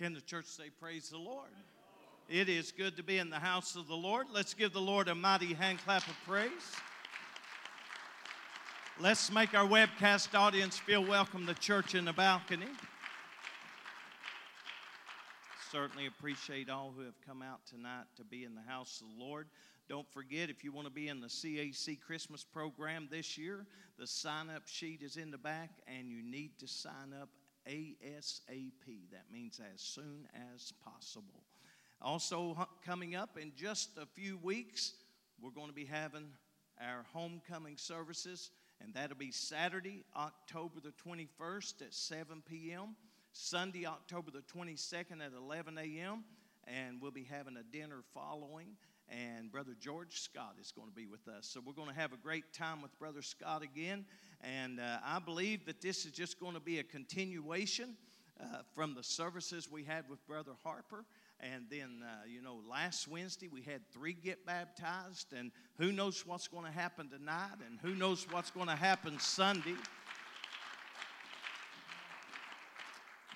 Can the church say, Praise the Lord? It is good to be in the house of the Lord. Let's give the Lord a mighty hand clap of praise. Let's make our webcast audience feel welcome to church in the balcony. Certainly appreciate all who have come out tonight to be in the house of the Lord. Don't forget, if you want to be in the CAC Christmas program this year, the sign up sheet is in the back, and you need to sign up ASAP. That means as soon as possible. Also, coming up in just a few weeks, we're going to be having our homecoming services, and that'll be Saturday, October the 21st at 7 p.m., Sunday, October the 22nd at 11 a.m., and we'll be having a dinner following. And Brother George Scott is going to be with us. So we're going to have a great time with Brother Scott again. And uh, I believe that this is just going to be a continuation uh, from the services we had with Brother Harper. And then, uh, you know, last Wednesday we had three get baptized, and who knows what's going to happen tonight, and who knows what's going to happen Sunday.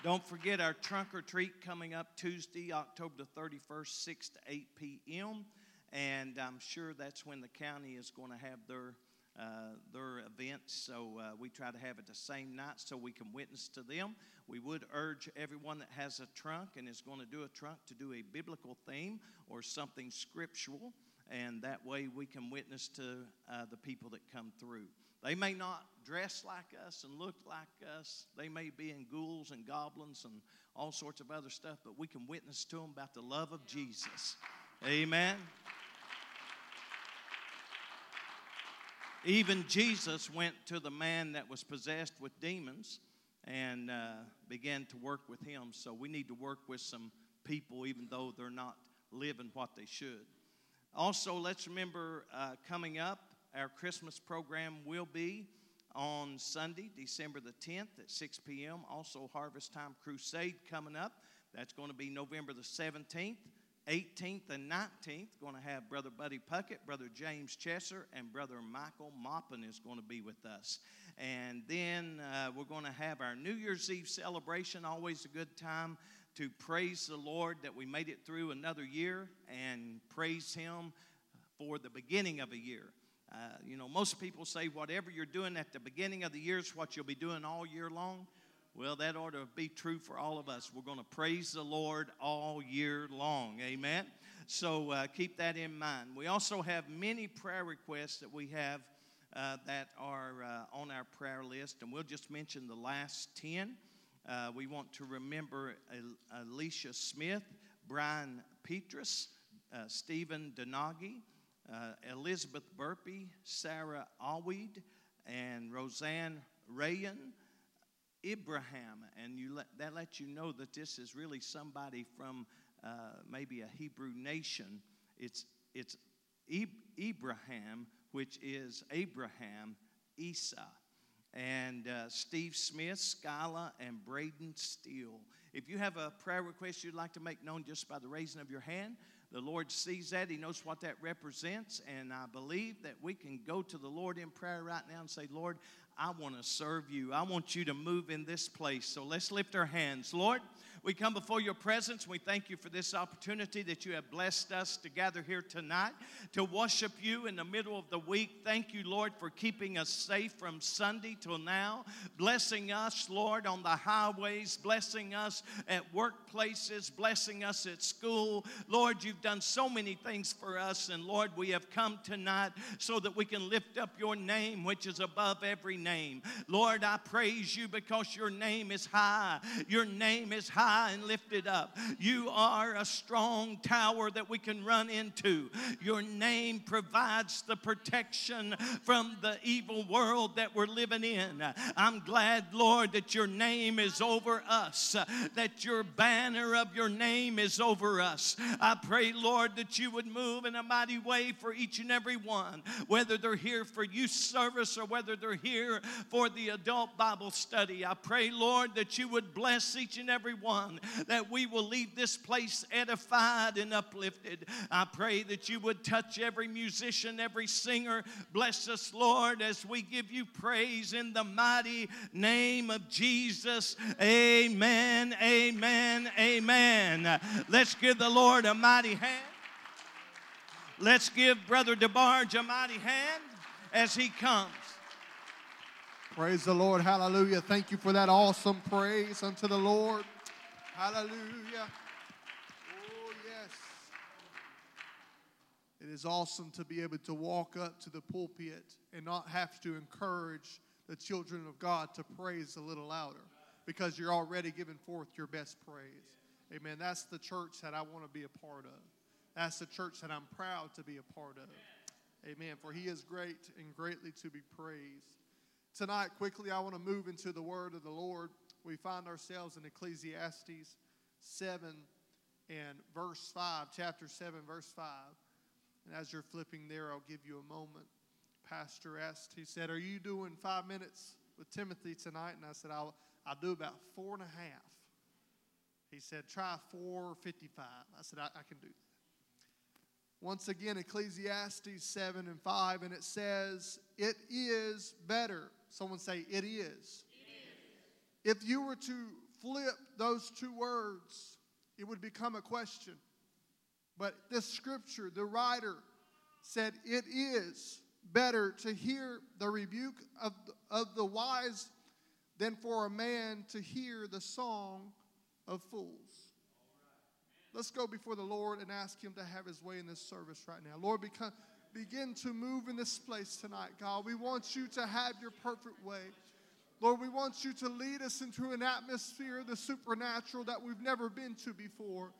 Don't forget our trunk or treat coming up Tuesday, October the 31st, 6 to 8 p.m. And I'm sure that's when the county is going to have their uh, their events. So uh, we try to have it the same night so we can witness to them. We would urge everyone that has a trunk and is going to do a trunk to do a biblical theme or something scriptural. And that way we can witness to uh, the people that come through. They may not dress like us and look like us. They may be in ghouls and goblins and all sorts of other stuff, but we can witness to them about the love of Jesus. Amen. Even Jesus went to the man that was possessed with demons and uh, began to work with him. So we need to work with some people, even though they're not living what they should. Also, let's remember uh, coming up, our Christmas program will be on Sunday, December the 10th at 6 p.m. Also, Harvest Time Crusade coming up. That's going to be November the 17th. 18th and 19th, going to have Brother Buddy Puckett, Brother James Chesser, and Brother Michael Moppin is going to be with us. And then uh, we're going to have our New Year's Eve celebration, always a good time to praise the Lord that we made it through another year and praise Him for the beginning of a year. Uh, you know, most people say whatever you're doing at the beginning of the year is what you'll be doing all year long. Well, that ought to be true for all of us. We're going to praise the Lord all year long. Amen. So uh, keep that in mind. We also have many prayer requests that we have uh, that are uh, on our prayer list, and we'll just mention the last 10. Uh, we want to remember Alicia Smith, Brian Petrus, uh, Stephen Donagi, uh, Elizabeth Burpee, Sarah Alweed, and Roseanne Rayan. Ibrahim, and you let, that lets you know that this is really somebody from uh, maybe a Hebrew nation. It's, it's Ibrahim, which is Abraham, Esau. And uh, Steve Smith, Skyla, and Braden Steele. If you have a prayer request you'd like to make known just by the raising of your hand, the Lord sees that. He knows what that represents. And I believe that we can go to the Lord in prayer right now and say, Lord, I want to serve you. I want you to move in this place. So let's lift our hands. Lord, we come before your presence. We thank you for this opportunity that you have blessed us to gather here tonight to worship you in the middle of the week. Thank you, Lord, for keeping us safe from Sunday till now. Blessing us, Lord, on the highways, blessing us at workplaces, blessing us at school. Lord, you've done so many things for us. And Lord, we have come tonight so that we can lift up your name, which is above every name. Lord, I praise you because your name is high. Your name is high and lifted up. You are a strong tower that we can run into. Your name provides the protection from the evil world that we're living in. I'm glad, Lord, that your name is over us, that your banner of your name is over us. I pray, Lord, that you would move in a mighty way for each and every one, whether they're here for youth service or whether they're here for the adult Bible study. I pray, Lord, that you would bless each and every one that we will leave this place edified and uplifted. I pray that you would touch every musician, every singer. Bless us, Lord, as we give you praise in the mighty name of Jesus. Amen, amen, amen. Let's give the Lord a mighty hand. Let's give Brother DeBarge a mighty hand as he comes. Praise the Lord. Hallelujah. Thank you for that awesome praise unto the Lord. Hallelujah. Oh, yes. It is awesome to be able to walk up to the pulpit and not have to encourage the children of God to praise a little louder because you're already giving forth your best praise. Amen. That's the church that I want to be a part of. That's the church that I'm proud to be a part of. Amen. For he is great and greatly to be praised. Tonight, quickly, I want to move into the word of the Lord. We find ourselves in Ecclesiastes 7 and verse 5, chapter 7, verse 5. And as you're flipping there, I'll give you a moment. Pastor asked, he said, Are you doing five minutes with Timothy tonight? And I said, I'll, I'll do about four and a half. He said, Try 455. I said, I, I can do that. Once again, Ecclesiastes 7 and 5, and it says, It is better. Someone say, It is. It is. If you were to flip those two words, it would become a question. But this scripture, the writer said, It is better to hear the rebuke of, of the wise than for a man to hear the song of fools. Let's go before the Lord and ask Him to have His way in this service right now. Lord, become, begin to move in this place tonight, God. We want you to have your perfect way. Lord, we want you to lead us into an atmosphere, the supernatural that we've never been to before.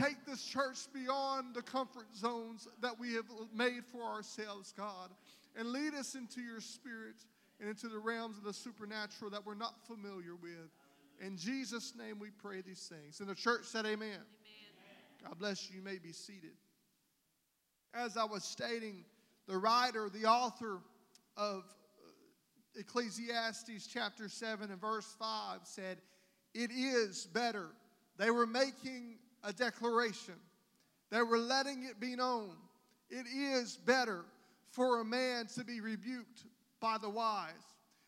Take this church beyond the comfort zones that we have made for ourselves, God, and lead us into your spirit and into the realms of the supernatural that we're not familiar with. In Jesus' name we pray these things. And the church said, Amen. God bless you. You may be seated. As I was stating, the writer, the author of uh, Ecclesiastes chapter 7 and verse 5 said, It is better. They were making a declaration, they were letting it be known. It is better for a man to be rebuked by the wise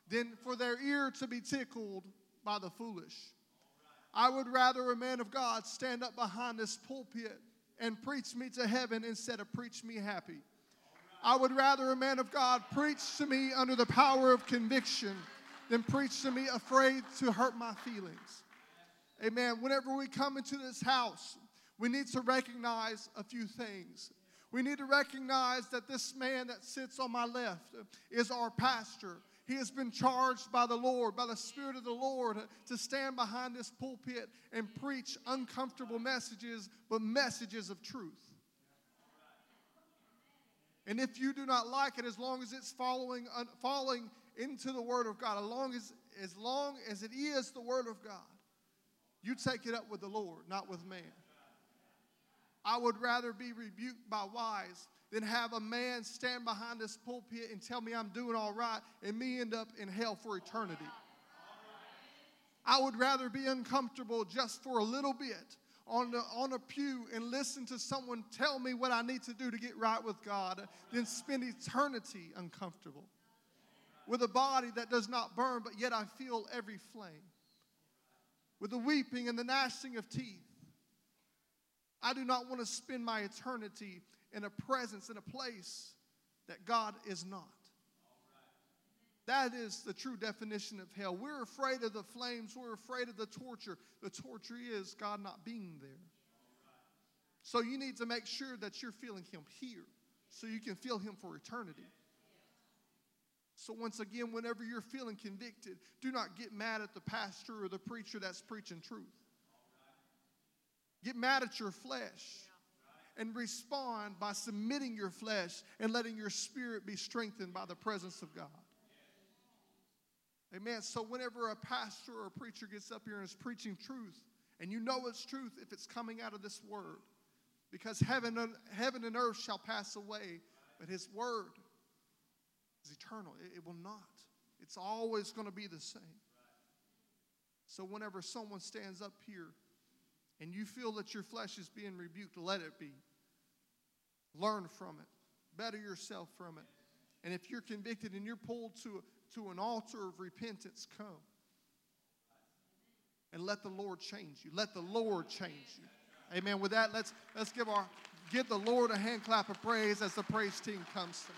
than for their ear to be tickled by the foolish. I would rather a man of God stand up behind this pulpit and preach me to heaven instead of preach me happy. I would rather a man of God preach to me under the power of conviction than preach to me afraid to hurt my feelings. Amen. Whenever we come into this house, we need to recognize a few things. We need to recognize that this man that sits on my left is our pastor. He has been charged by the Lord, by the Spirit of the Lord, to stand behind this pulpit and preach uncomfortable messages, but messages of truth. And if you do not like it, as long as it's following, uh, falling into the Word of God, as long as, as long as it is the Word of God, you take it up with the Lord, not with man. I would rather be rebuked by wise than have a man stand behind this pulpit and tell me I'm doing all right and me end up in hell for eternity. I would rather be uncomfortable just for a little bit on, the, on a pew and listen to someone tell me what I need to do to get right with God than spend eternity uncomfortable with a body that does not burn, but yet I feel every flame, with the weeping and the gnashing of teeth. I do not want to spend my eternity in a presence, in a place that God is not. That is the true definition of hell. We're afraid of the flames, we're afraid of the torture. The torture is God not being there. So you need to make sure that you're feeling Him here so you can feel Him for eternity. So, once again, whenever you're feeling convicted, do not get mad at the pastor or the preacher that's preaching truth. Get mad at your flesh and respond by submitting your flesh and letting your spirit be strengthened by the presence of God. Amen. So, whenever a pastor or a preacher gets up here and is preaching truth, and you know it's truth if it's coming out of this word, because heaven and, heaven and earth shall pass away, but his word is eternal. It, it will not. It's always going to be the same. So, whenever someone stands up here and you feel that your flesh is being rebuked, let it be. Learn from it, better yourself from it. And if you're convicted and you're pulled to, to an altar of repentance, come. And let the Lord change you. Let the Lord change you. Amen. With that, let's let's give our give the Lord a hand clap of praise as the praise team comes. To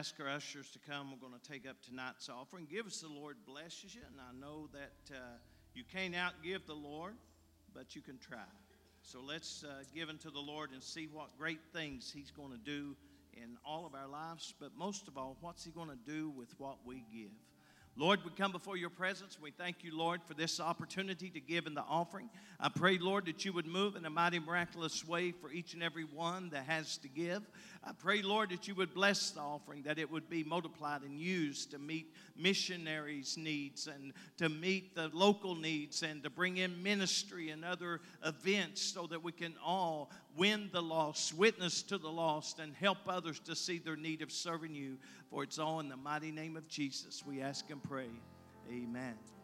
ask our ushers to come. We're going to take up tonight's offering. Give us the Lord blesses you, and I know that uh, you can't outgive the Lord, but you can try. So let's uh, give unto the Lord and see what great things He's going to do in all of our lives, but most of all, what's He going to do with what we give. Lord, we come before your presence. We thank you, Lord, for this opportunity to give in the offering. I pray, Lord, that you would move in a mighty, miraculous way for each and every one that has to give. I pray, Lord, that you would bless the offering, that it would be multiplied and used to meet missionaries' needs and to meet the local needs and to bring in ministry and other events so that we can all win the lost, witness to the lost, and help others to see their need of serving you. For it's all in the mighty name of Jesus we ask and pray. Amen.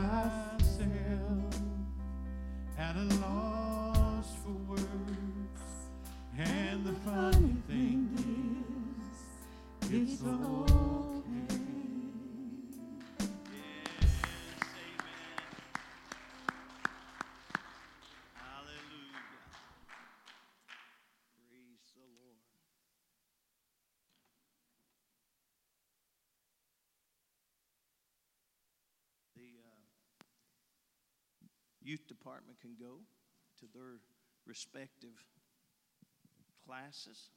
Myself at a loss for words. And the funny thing is, it's okay. Youth department can go to their respective classes.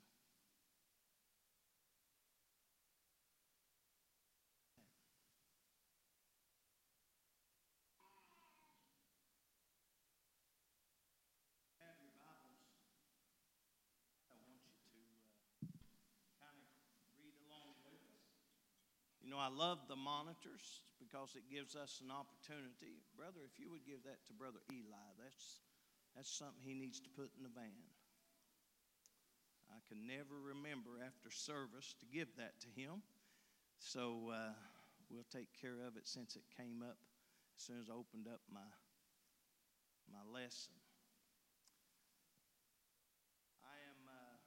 have your Bibles, I want you to kind of read along with us. You know, I love the monitors because it gives us an opportunity. Brother, if you would give that to Brother Eli, that's, that's something he needs to put in the van. I can never remember after service to give that to him. So uh, we'll take care of it since it came up as soon as I opened up my, my lesson. I am uh,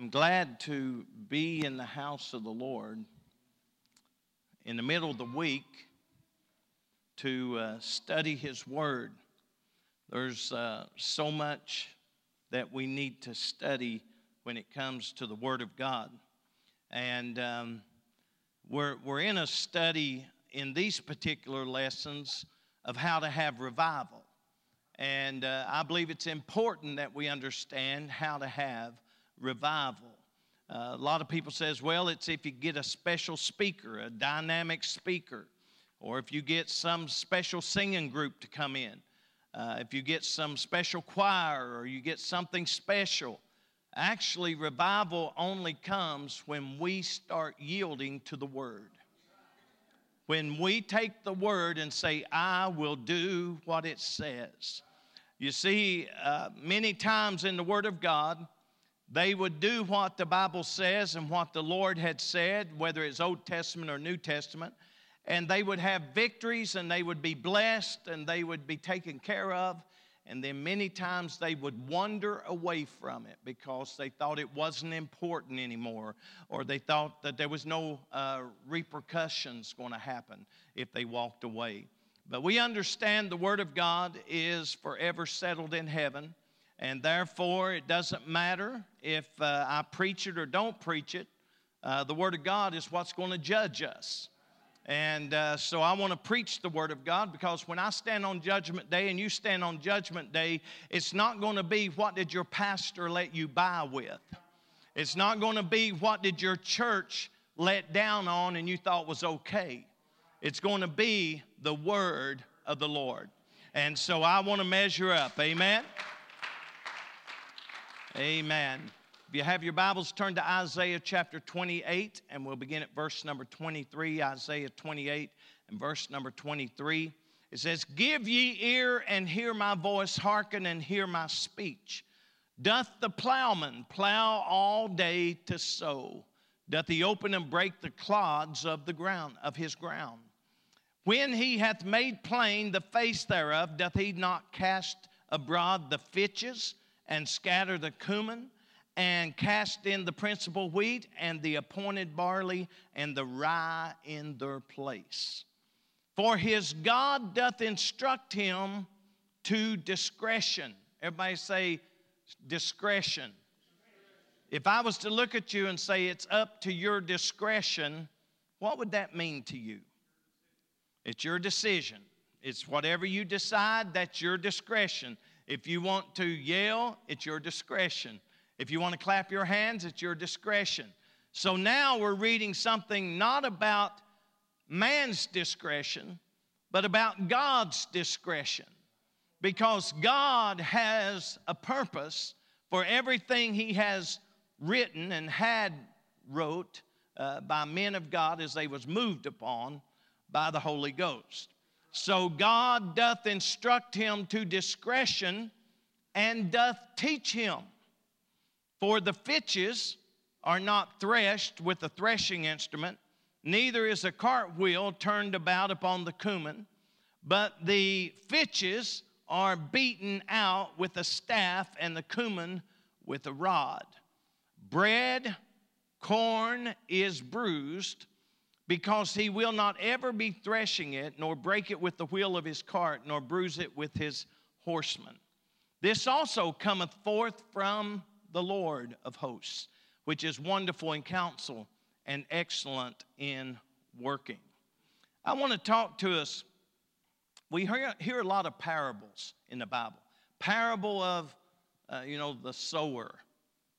I'm glad to be in the house of the Lord in the middle of the week to uh, study His Word. There's uh, so much that we need to study when it comes to the Word of God. And um, we're, we're in a study in these particular lessons of how to have revival. And uh, I believe it's important that we understand how to have revival. Uh, a lot of people says, well, it's if you get a special speaker, a dynamic speaker, or if you get some special singing group to come in, uh, if you get some special choir, or you get something special. Actually, revival only comes when we start yielding to the Word. When we take the Word and say, I will do what it says. You see, uh, many times in the Word of God, they would do what the Bible says and what the Lord had said, whether it's Old Testament or New Testament, and they would have victories and they would be blessed and they would be taken care of. And then many times they would wander away from it because they thought it wasn't important anymore, or they thought that there was no uh, repercussions going to happen if they walked away. But we understand the Word of God is forever settled in heaven, and therefore it doesn't matter if uh, I preach it or don't preach it. Uh, the Word of God is what's going to judge us. And uh, so I want to preach the Word of God because when I stand on Judgment Day and you stand on Judgment Day, it's not going to be what did your pastor let you buy with. It's not going to be what did your church let down on and you thought was okay. It's going to be the Word of the Lord. And so I want to measure up. Amen. Amen. If you have your Bibles, turn to Isaiah chapter 28, and we'll begin at verse number 23. Isaiah 28 and verse number 23. It says, Give ye ear and hear my voice, hearken and hear my speech. Doth the plowman plow all day to sow? Doth he open and break the clods of the ground, of his ground? When he hath made plain the face thereof, doth he not cast abroad the fitches and scatter the cumin? and cast in the principal wheat and the appointed barley and the rye in their place. For his God doth instruct him to discretion. Everybody say discretion. If I was to look at you and say it's up to your discretion, what would that mean to you? It's your decision. It's whatever you decide, that's your discretion. If you want to yell, it's your discretion. If you want to clap your hands, it's your discretion. So now we're reading something not about man's discretion, but about God's discretion. Because God has a purpose for everything He has written and had wrote uh, by men of God as they was moved upon by the Holy Ghost. So God doth instruct him to discretion and doth teach him. For the fitches are not threshed with a threshing instrument, neither is a cartwheel turned about upon the cumin, but the fitches are beaten out with a staff, and the cumin with a rod. Bread, corn is bruised, because he will not ever be threshing it, nor break it with the wheel of his cart, nor bruise it with his horsemen. This also cometh forth from the Lord of hosts, which is wonderful in counsel and excellent in working. I want to talk to us. We hear, hear a lot of parables in the Bible. Parable of, uh, you know, the sower,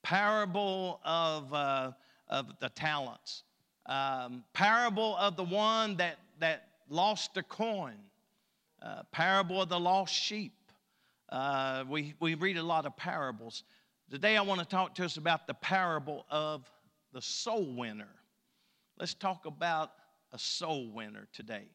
parable of, uh, of the talents, um, parable of the one that, that lost a coin, uh, parable of the lost sheep. Uh, we, we read a lot of parables. Today I want to talk to us about the parable of the soul winner. Let's talk about a soul winner today.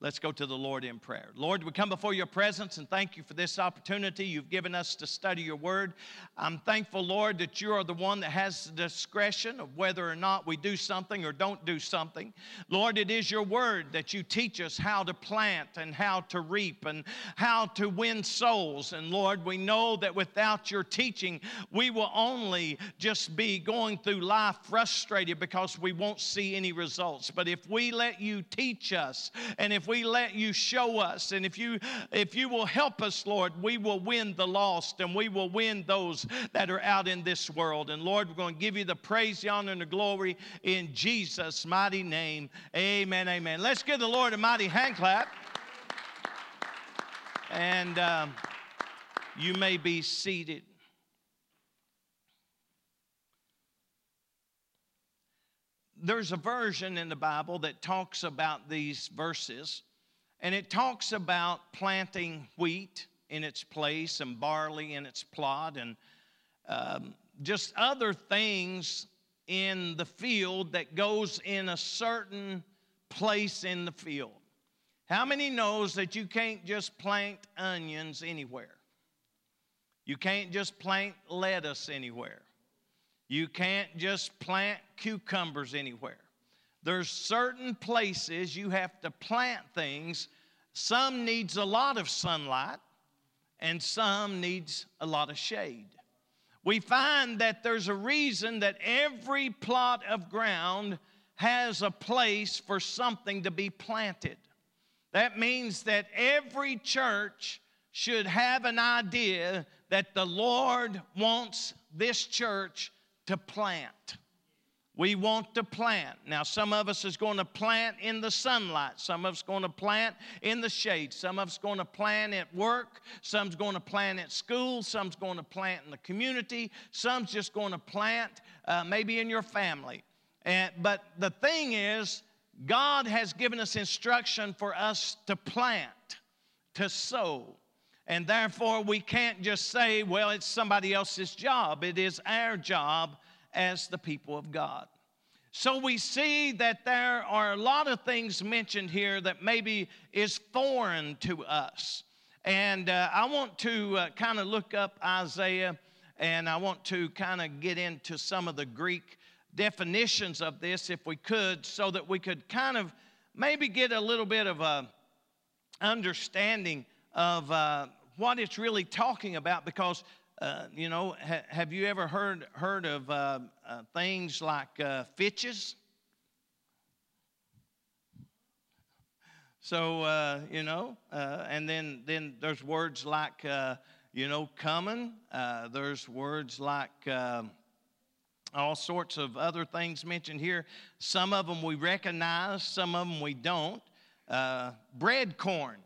Let's go to the Lord in prayer. Lord, we come before your presence and thank you for this opportunity you've given us to study your word. I'm thankful, Lord, that you are the one that has the discretion of whether or not we do something or don't do something. Lord, it is your word that you teach us how to plant and how to reap and how to win souls. And Lord, we know that without your teaching, we will only just be going through life frustrated because we won't see any results. But if we let you teach us and if we we let you show us and if you if you will help us lord we will win the lost and we will win those that are out in this world. And lord we're going to give you the praise the honor and the glory in jesus mighty name. Amen amen. Let's give the lord a mighty hand clap. And um, you may be seated there's a version in the Bible that talks about these verses, and it talks about planting wheat in its place and barley in its plot and um, just other things in the field that goes in a certain place in the field. How many knows that you can't just plant onions anywhere? You can't just plant lettuce anywhere. You can't just plant cucumbers anywhere. There's certain places you have to plant things. Some needs a lot of sunlight and some needs a lot of shade. We find that there's a reason that every plot of ground has a place for something to be planted. That means that every church should have an idea that the Lord wants this church to plant. We want to plant. Now, some of us is going to plant in the sunlight. Some of us going to plant in the shade. Some of us going to plant at work. Some's going to plant at school. Some's going to plant in the community. Some's just going to plant uh, maybe in your family. And, but the thing is, God has given us instruction for us to plant, to sow. And therefore, we can't just say, well, it's somebody else's job. It is our job as the people of God. So we see that there are a lot of things mentioned here that maybe is foreign to us. And uh, I want to uh, kind of look up Isaiah and I want to kind of get into some of the Greek definitions of this if we could, so that we could kind of maybe get a little bit of a understanding of uh, what it's really talking about because uh, you know ha- have you ever heard heard of uh, uh things like uh, fitches? So uh, you know and then then there's words like you know coming there's words like all sorts of other things mentioned here. Some of them we recognize some of them we don't. Bread corn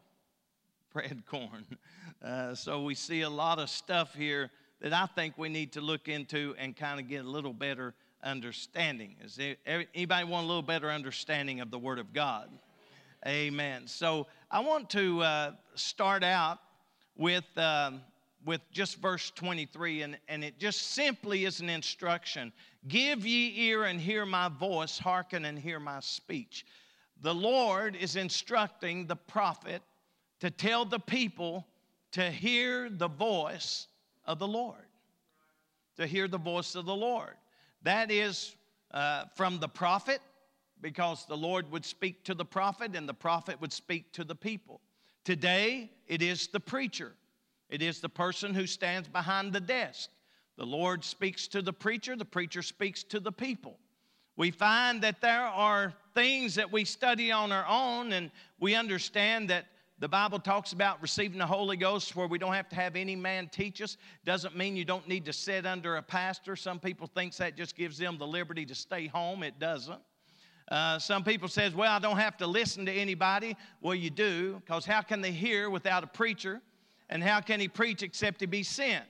bread corn. Uh, so we see a lot of stuff here that I think we need to look into and kind of get a little better understanding. Is there, anybody want a little better understanding of the Word of God? Amen. So I want to uh, start out with, um, with just verse 23, and, and it just simply is an instruction Give ye ear and hear my voice, hearken and hear my speech. The Lord is instructing the prophet to tell the people to hear the voice of the Lord. To hear the voice of the Lord. That is uh, from the prophet, because the Lord would speak to the prophet and the prophet would speak to the people. Today, it is the preacher, it is the person who stands behind the desk. The Lord speaks to the preacher, the preacher speaks to the people. We find that there are things that we study on our own, and we understand that the Bible talks about receiving the Holy Ghost where we don't have to have any man teach us. Doesn't mean you don't need to sit under a pastor. Some people think that just gives them the liberty to stay home. It doesn't. Uh, some people says, well, I don't have to listen to anybody. Well, you do, because how can they hear without a preacher? And how can he preach except he be sent?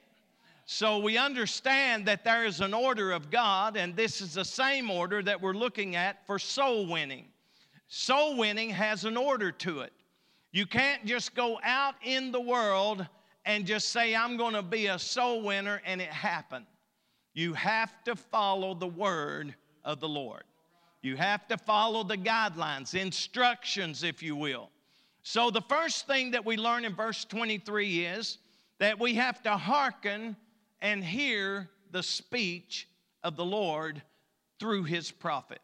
So we understand that there is an order of God, and this is the same order that we're looking at for soul winning. Soul winning has an order to it. You can't just go out in the world and just say, I'm going to be a soul winner, and it happened. You have to follow the word of the Lord. You have to follow the guidelines, instructions, if you will. So, the first thing that we learn in verse 23 is that we have to hearken and hear the speech of the Lord through his prophet.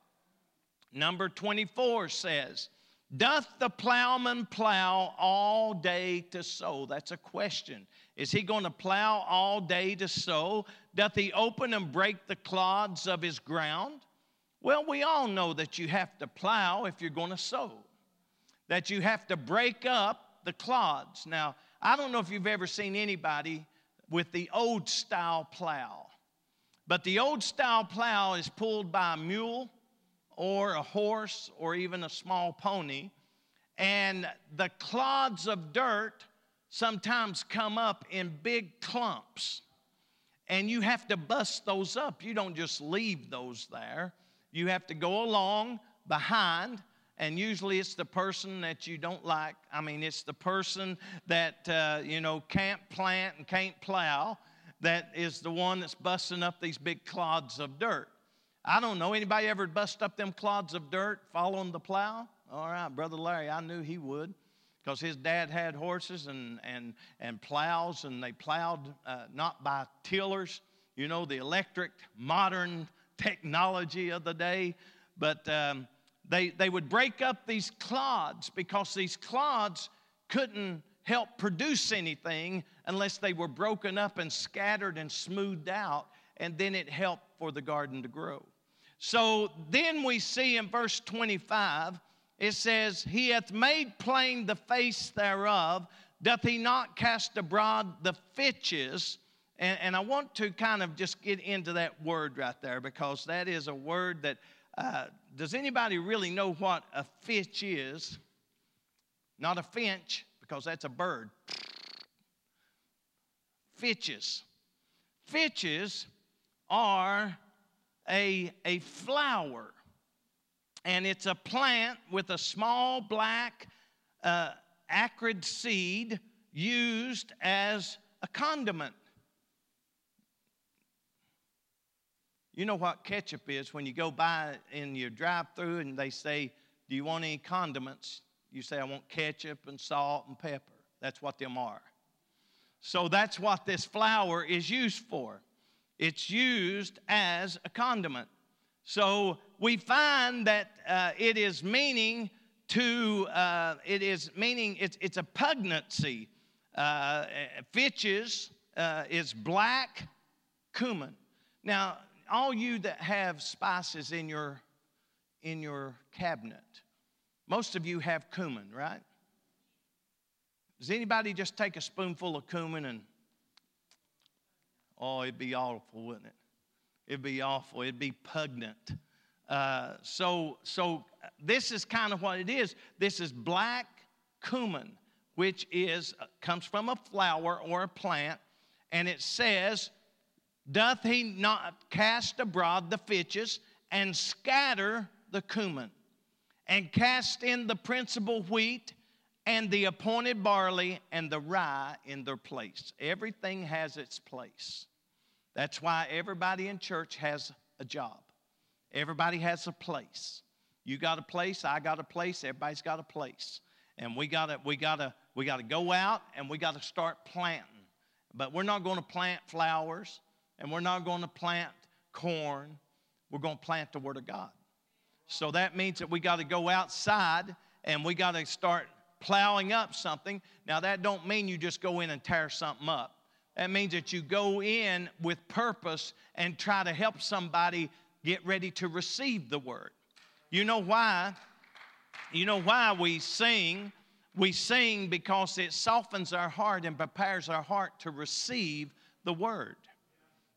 Number 24 says, Doth the plowman plow all day to sow? That's a question. Is he going to plow all day to sow? Doth he open and break the clods of his ground? Well, we all know that you have to plow if you're going to sow, that you have to break up the clods. Now, I don't know if you've ever seen anybody with the old style plow, but the old style plow is pulled by a mule or a horse or even a small pony, and the clods of dirt sometimes come up in big clumps. And you have to bust those up. You don't just leave those there. You have to go along behind, and usually it's the person that you don't like. I mean, it's the person that, uh, you know, can't plant and can't plow that is the one that's busting up these big clods of dirt. I don't know. Anybody ever bust up them clods of dirt following the plow? All right, Brother Larry, I knew he would because his dad had horses and, and, and plows, and they plowed uh, not by tillers, you know, the electric, modern technology of the day, but um, they, they would break up these clods because these clods couldn't help produce anything unless they were broken up and scattered and smoothed out, and then it helped for the garden to grow. So then we see in verse 25, it says, He hath made plain the face thereof, doth he not cast abroad the fitches? And, and I want to kind of just get into that word right there because that is a word that, uh, does anybody really know what a fitch is? Not a finch, because that's a bird. Fitches. Fitches are a, a flower, and it's a plant with a small black uh, acrid seed used as a condiment. You know what ketchup is when you go by in your drive through and they say, Do you want any condiments? You say, I want ketchup and salt and pepper. That's what them are. So that's what this flower is used for. It's used as a condiment. So we find that uh, it is meaning to, uh, it is meaning, it's, it's a pugnancy. Uh, fitches uh, is black cumin. Now, all you that have spices in your in your cabinet, most of you have cumin, right? Does anybody just take a spoonful of cumin and oh, it'd be awful, wouldn't it? It'd be awful. It'd be pungent. Uh, so, so this is kind of what it is. This is black cumin, which is comes from a flower or a plant, and it says Doth he not cast abroad the fitches and scatter the cumin, and cast in the principal wheat and the appointed barley and the rye in their place? Everything has its place. That's why everybody in church has a job. Everybody has a place. You got a place, I got a place, everybody's got a place. And we gotta, we gotta, we gotta go out and we gotta start planting. But we're not gonna plant flowers and we're not going to plant corn. We're going to plant the Word of God. So that means that we got to go outside and we got to start plowing up something. Now that don't mean you just go in and tear something up. That means that you go in with purpose and try to help somebody get ready to receive the word. You know why? You know why we sing? We sing because it softens our heart and prepares our heart to receive the word.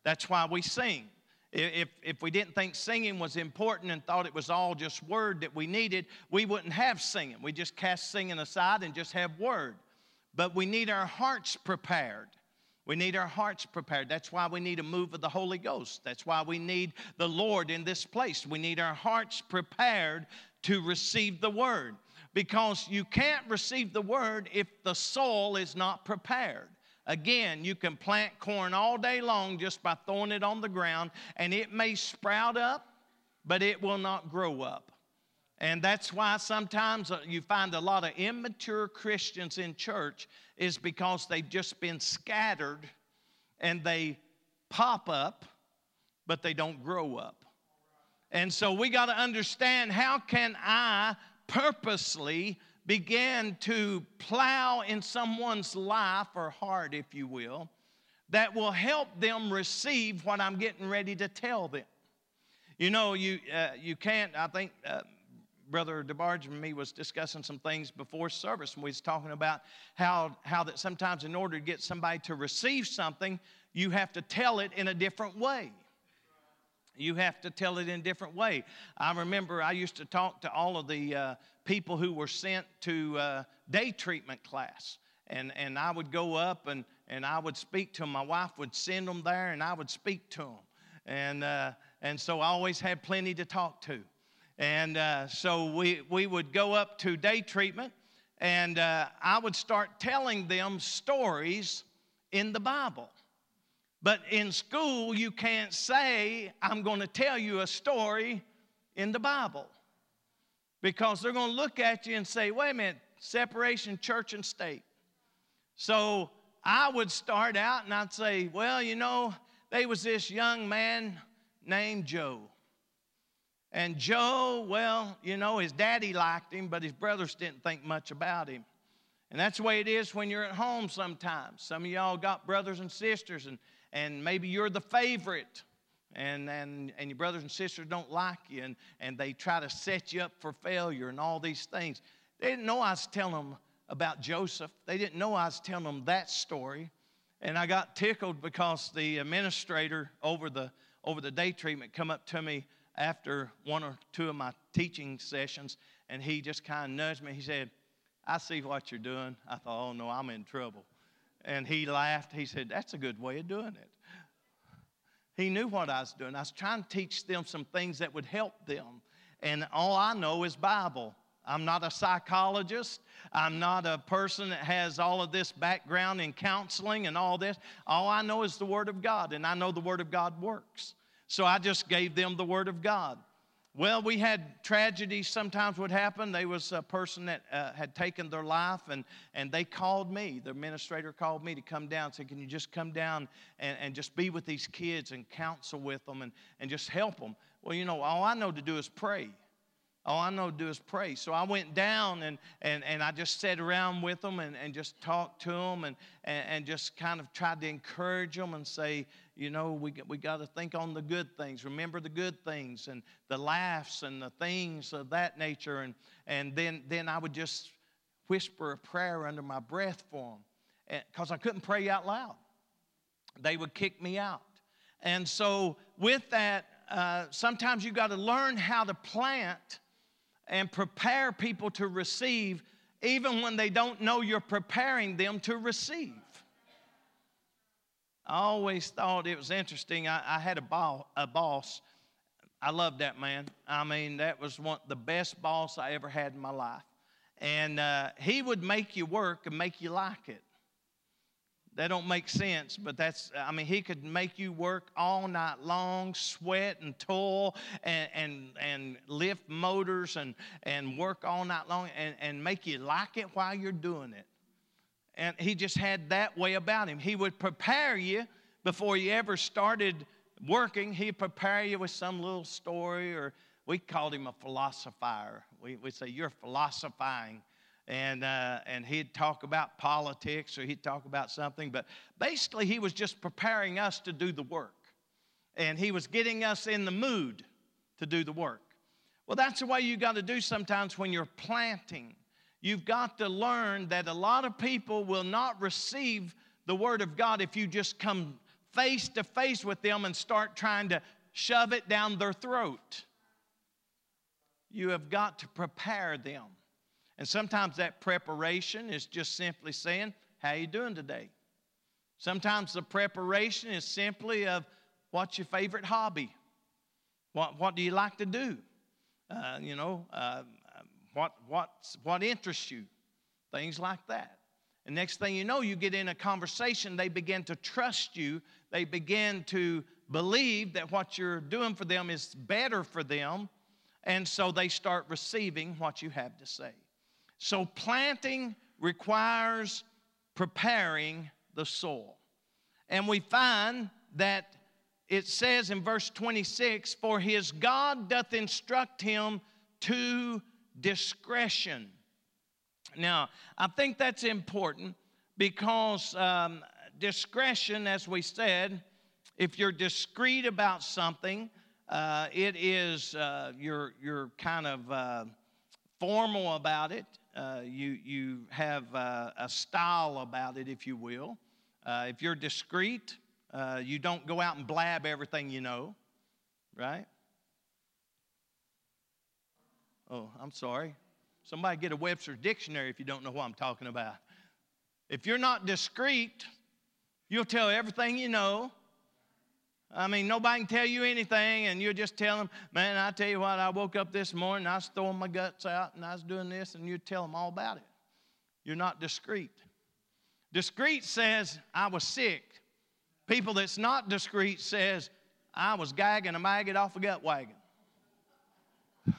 That's why we sing. If, if we didn't think singing was important and thought it was all just word that we needed, we wouldn't have singing. We just cast singing aside and just have word. But we need our hearts prepared. We need our hearts prepared. That's why we need a move of the Holy Ghost. That's why we need the Lord in this place. We need our hearts prepared to receive the word because you can't receive the word if the soul is not prepared. Again, you can plant corn all day long just by throwing it on the ground, and it may sprout up, but it will not grow up. And that's why sometimes uh, you find a lot of immature Christians in church is because they've just been scattered and they pop up, but they don't grow up. And so we got to understand how can I purposely begin to plow in someone's life or heart, if you will, that will help them receive what I'm getting ready to tell them. You know, you, uh, you can't, I think uh, Brother DeBarge and me was discussing some things before service, and we was talking about how, how that sometimes in order to get somebody to receive something, you have to tell it in a different way. You have to tell it in a different way. I remember I used to talk to all of the uh, people who were sent to uh, day treatment class. And, and I would go up and, and I would speak to them. My wife would send them there and I would speak to them. And, uh, and so I always had plenty to talk to. And uh, so we, we would go up to day treatment and uh, I would start telling them stories in the Bible. But in school, you can't say, I'm going to tell you a story in the Bible. Because they're going to look at you and say, wait a minute, separation church and state. So I would start out and I'd say, well, you know, there was this young man named Joe. And Joe, well, you know, his daddy liked him, but his brothers didn't think much about him. And that's the way it is when you're at home sometimes. Some of y'all got brothers and sisters, and and maybe you're the favorite and, and, and your brothers and sisters don't like you and, and they try to set you up for failure and all these things. They didn't know I was telling them about Joseph. They didn't know I was telling them that story. And I got tickled because the administrator over the, over the day treatment come up to me after one or two of my teaching sessions and he just kind of nudged me. He said, I see what you're doing. I thought, oh no, I'm in trouble. And he laughed. He said, That's a good way of doing it. He knew what I was doing. I was trying to teach them some things that would help them. And all I know is Bible. I'm not a psychologist. I'm not a person that has all of this background in counseling and all this. All I know is the Word of God, and I know the Word of God works. So I just gave them the Word of God. Well, we had tragedies sometimes would happen. There was a person that uh, had taken their life, and, and they called me. The administrator called me to come down and said, Can you just come down and, and just be with these kids and counsel with them and, and just help them? Well, you know, all I know to do is pray. All I know to do is pray. So I went down and, and, and I just sat around with them and, and just talked to them and, and, and just kind of tried to encourage them and say, you know, we, we got to think on the good things. Remember the good things and the laughs and the things of that nature. And, and then, then I would just whisper a prayer under my breath for them because I couldn't pray out loud. They would kick me out. And so, with that, uh, sometimes you got to learn how to plant and prepare people to receive, even when they don't know you're preparing them to receive. I always thought it was interesting. I, I had a, ball, a boss. I loved that man. I mean, that was one the best boss I ever had in my life. And uh, he would make you work and make you like it. That don't make sense, but that's, I mean, he could make you work all night long, sweat and toil and, and, and lift motors and, and work all night long and, and make you like it while you're doing it. And he just had that way about him. He would prepare you before you ever started working. He'd prepare you with some little story or we called him a philosopher. We, we say, You're philosophizing. And, uh, and he'd talk about politics or he'd talk about something. But basically, he was just preparing us to do the work. And he was getting us in the mood to do the work. Well, that's the way you got to do sometimes when you're planting. You've got to learn that a lot of people will not receive the Word of God if you just come face to face with them and start trying to shove it down their throat. You have got to prepare them. And sometimes that preparation is just simply saying, How you doing today? Sometimes the preparation is simply of what's your favorite hobby? What, what do you like to do? Uh, you know, uh, what, what, what interests you? Things like that. And next thing you know, you get in a conversation, they begin to trust you, they begin to believe that what you're doing for them is better for them, and so they start receiving what you have to say. So, planting requires preparing the soil. And we find that it says in verse 26 For his God doth instruct him to discretion. Now, I think that's important because um, discretion, as we said, if you're discreet about something, uh, it is uh, you're, you're kind of uh, formal about it. Uh, you, you have uh, a style about it, if you will. Uh, if you're discreet, you don't go out and blab everything you know, right? Oh, I'm sorry. Somebody get a Webster's dictionary if you don't know what I'm talking about. If you're not discreet, you'll tell everything you know. I mean, nobody can tell you anything, and you'll just tell them, man, I tell you what, I woke up this morning, I was throwing my guts out, and I was doing this, and you tell them all about it. You're not discreet. Discreet says, I was sick. People that's not discreet says, I was gagging a maggot off a gut wagon.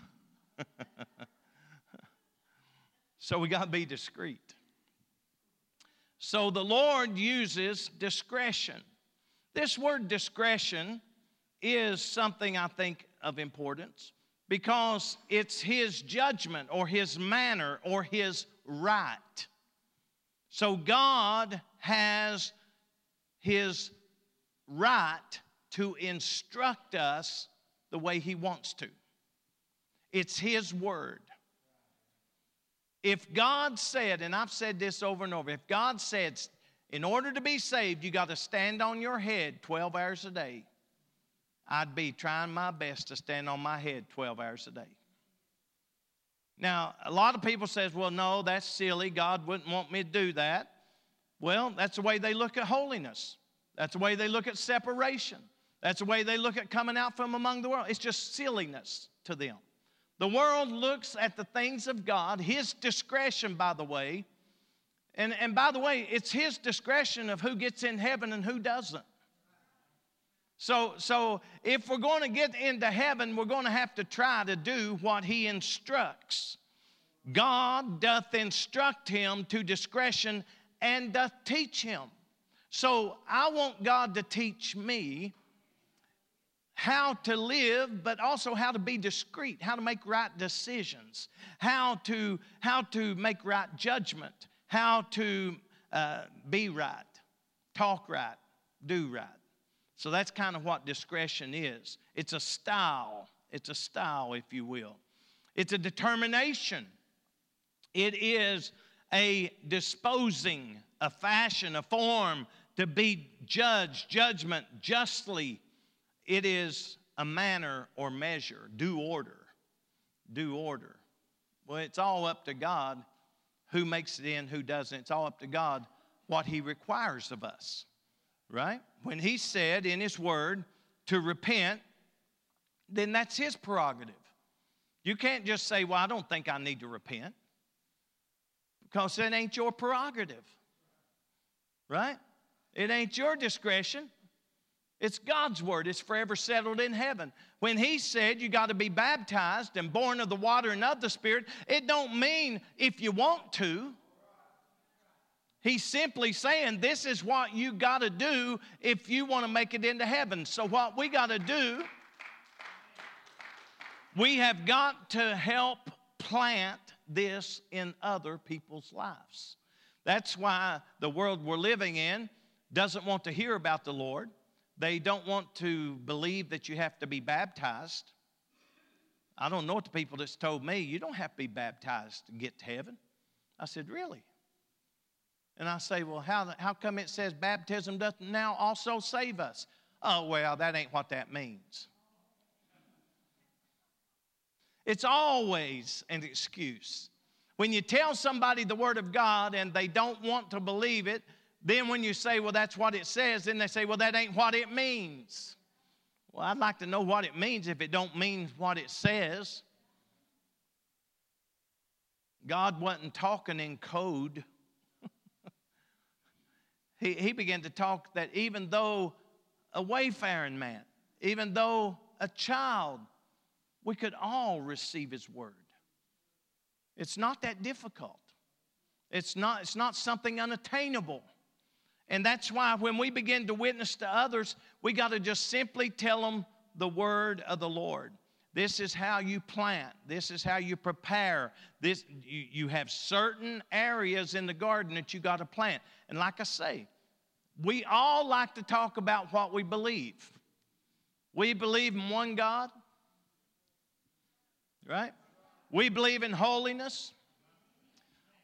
so we got to be discreet. So the Lord uses discretion. This word discretion is something I think of importance because it's His judgment or His manner or His right. So God has His right to instruct us the way He wants to. It's His word. If God said, and I've said this over and over, if God said, in order to be saved, you got to stand on your head 12 hours a day, I'd be trying my best to stand on my head 12 hours a day. Now, a lot of people says, "Well, no, that's silly. God wouldn't want me to do that." Well, that's the way they look at holiness. That's the way they look at separation. That's the way they look at coming out from among the world. It's just silliness to them. The world looks at the things of God, His discretion, by the way. And, and by the way, it's His discretion of who gets in heaven and who doesn't. So, so if we're going to get into heaven, we're going to have to try to do what He instructs. God doth instruct him to discretion and doth teach him. So I want God to teach me how to live, but also how to be discreet, how to make right decisions, how to, how to make right judgment, how to uh, be right, talk right, do right. So that's kind of what discretion is. It's a style, it's a style, if you will. It's a determination. It is a disposing, a fashion, a form to be judged, judgment justly it is a manner or measure, due order. Due order. Well, it's all up to God who makes it in, who doesn't. It's all up to God what He requires of us, right? When He said in His Word to repent, then that's His prerogative. You can't just say, Well, I don't think I need to repent, because that ain't your prerogative, right? It ain't your discretion. It's God's word. It's forever settled in heaven. When he said you got to be baptized and born of the water and of the Spirit, it don't mean if you want to. He's simply saying this is what you got to do if you want to make it into heaven. So what we got to do We have got to help plant this in other people's lives. That's why the world we're living in doesn't want to hear about the Lord. They don't want to believe that you have to be baptized. I don't know what the people that's told me, you don't have to be baptized to get to heaven. I said, Really? And I say, Well, how, how come it says baptism doesn't now also save us? Oh, well, that ain't what that means. It's always an excuse. When you tell somebody the Word of God and they don't want to believe it, then when you say, well, that's what it says, then they say, well, that ain't what it means. Well, I'd like to know what it means if it don't mean what it says. God wasn't talking in code. he, he began to talk that even though a wayfaring man, even though a child we could all receive His Word. It's not that difficult, it's not, it's not something unattainable. And that's why when we begin to witness to others, we got to just simply tell them the word of the Lord. This is how you plant. This is how you prepare. This you, you have certain areas in the garden that you got to plant. And like I say, we all like to talk about what we believe. We believe in one God, right? We believe in holiness.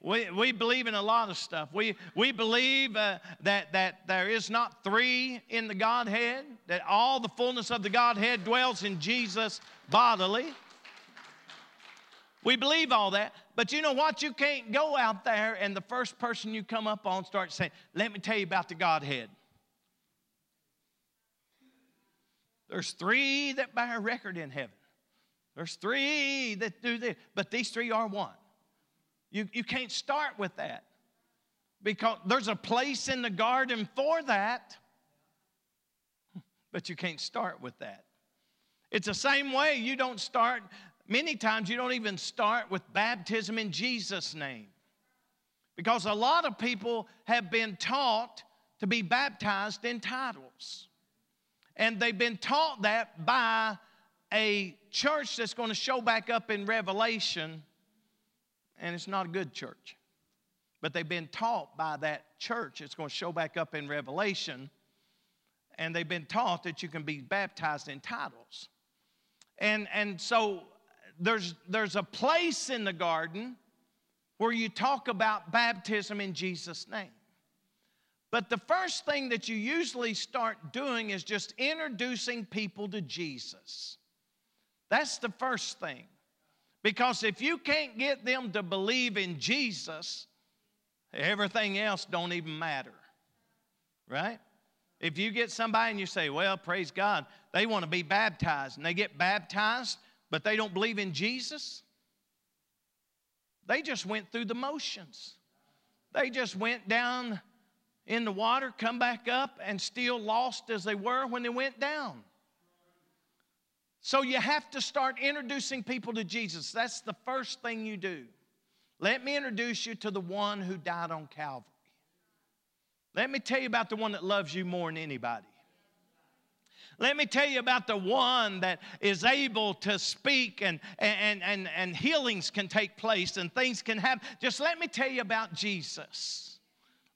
We, we believe in a lot of stuff. We, we believe uh, that, that there is not three in the Godhead, that all the fullness of the Godhead dwells in Jesus bodily. We believe all that. But you know what? You can't go out there and the first person you come up on starts saying, Let me tell you about the Godhead. There's three that bear record in heaven. There's three that do this, but these three are one. You, you can't start with that because there's a place in the garden for that, but you can't start with that. It's the same way you don't start, many times you don't even start with baptism in Jesus' name. Because a lot of people have been taught to be baptized in titles. And they've been taught that by a church that's going to show back up in Revelation, and it's not a good church. But they've been taught by that church, it's going to show back up in Revelation, and they've been taught that you can be baptized in titles. And, and so there's, there's a place in the garden where you talk about baptism in Jesus' name. But the first thing that you usually start doing is just introducing people to Jesus. That's the first thing. Because if you can't get them to believe in Jesus, everything else don't even matter. Right? If you get somebody and you say, "Well, praise God, they want to be baptized." And they get baptized, but they don't believe in Jesus, they just went through the motions. They just went down in the water, come back up, and still lost as they were when they went down. So you have to start introducing people to Jesus. That's the first thing you do. Let me introduce you to the one who died on Calvary. Let me tell you about the one that loves you more than anybody. Let me tell you about the one that is able to speak and, and, and, and healings can take place and things can happen. Just let me tell you about Jesus.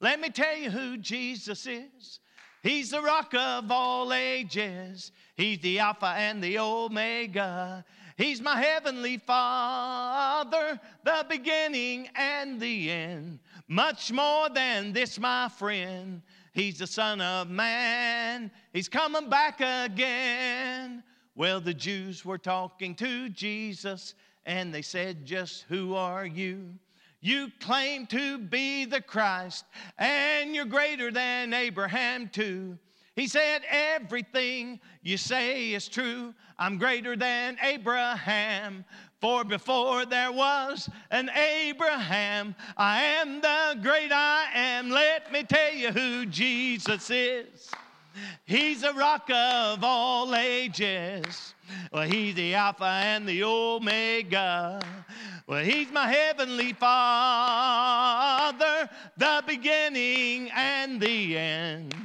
Let me tell you who Jesus is. He's the rock of all ages. He's the Alpha and the Omega. He's my heavenly Father, the beginning and the end. Much more than this, my friend. He's the Son of Man. He's coming back again. Well, the Jews were talking to Jesus and they said, Just who are you? You claim to be the Christ, and you're greater than Abraham, too. He said, Everything you say is true. I'm greater than Abraham. For before there was an Abraham, I am the great I am. Let me tell you who Jesus is. He's the rock of all ages. Well, he's the Alpha and the Omega. Well, he's my heavenly Father, the beginning and the end.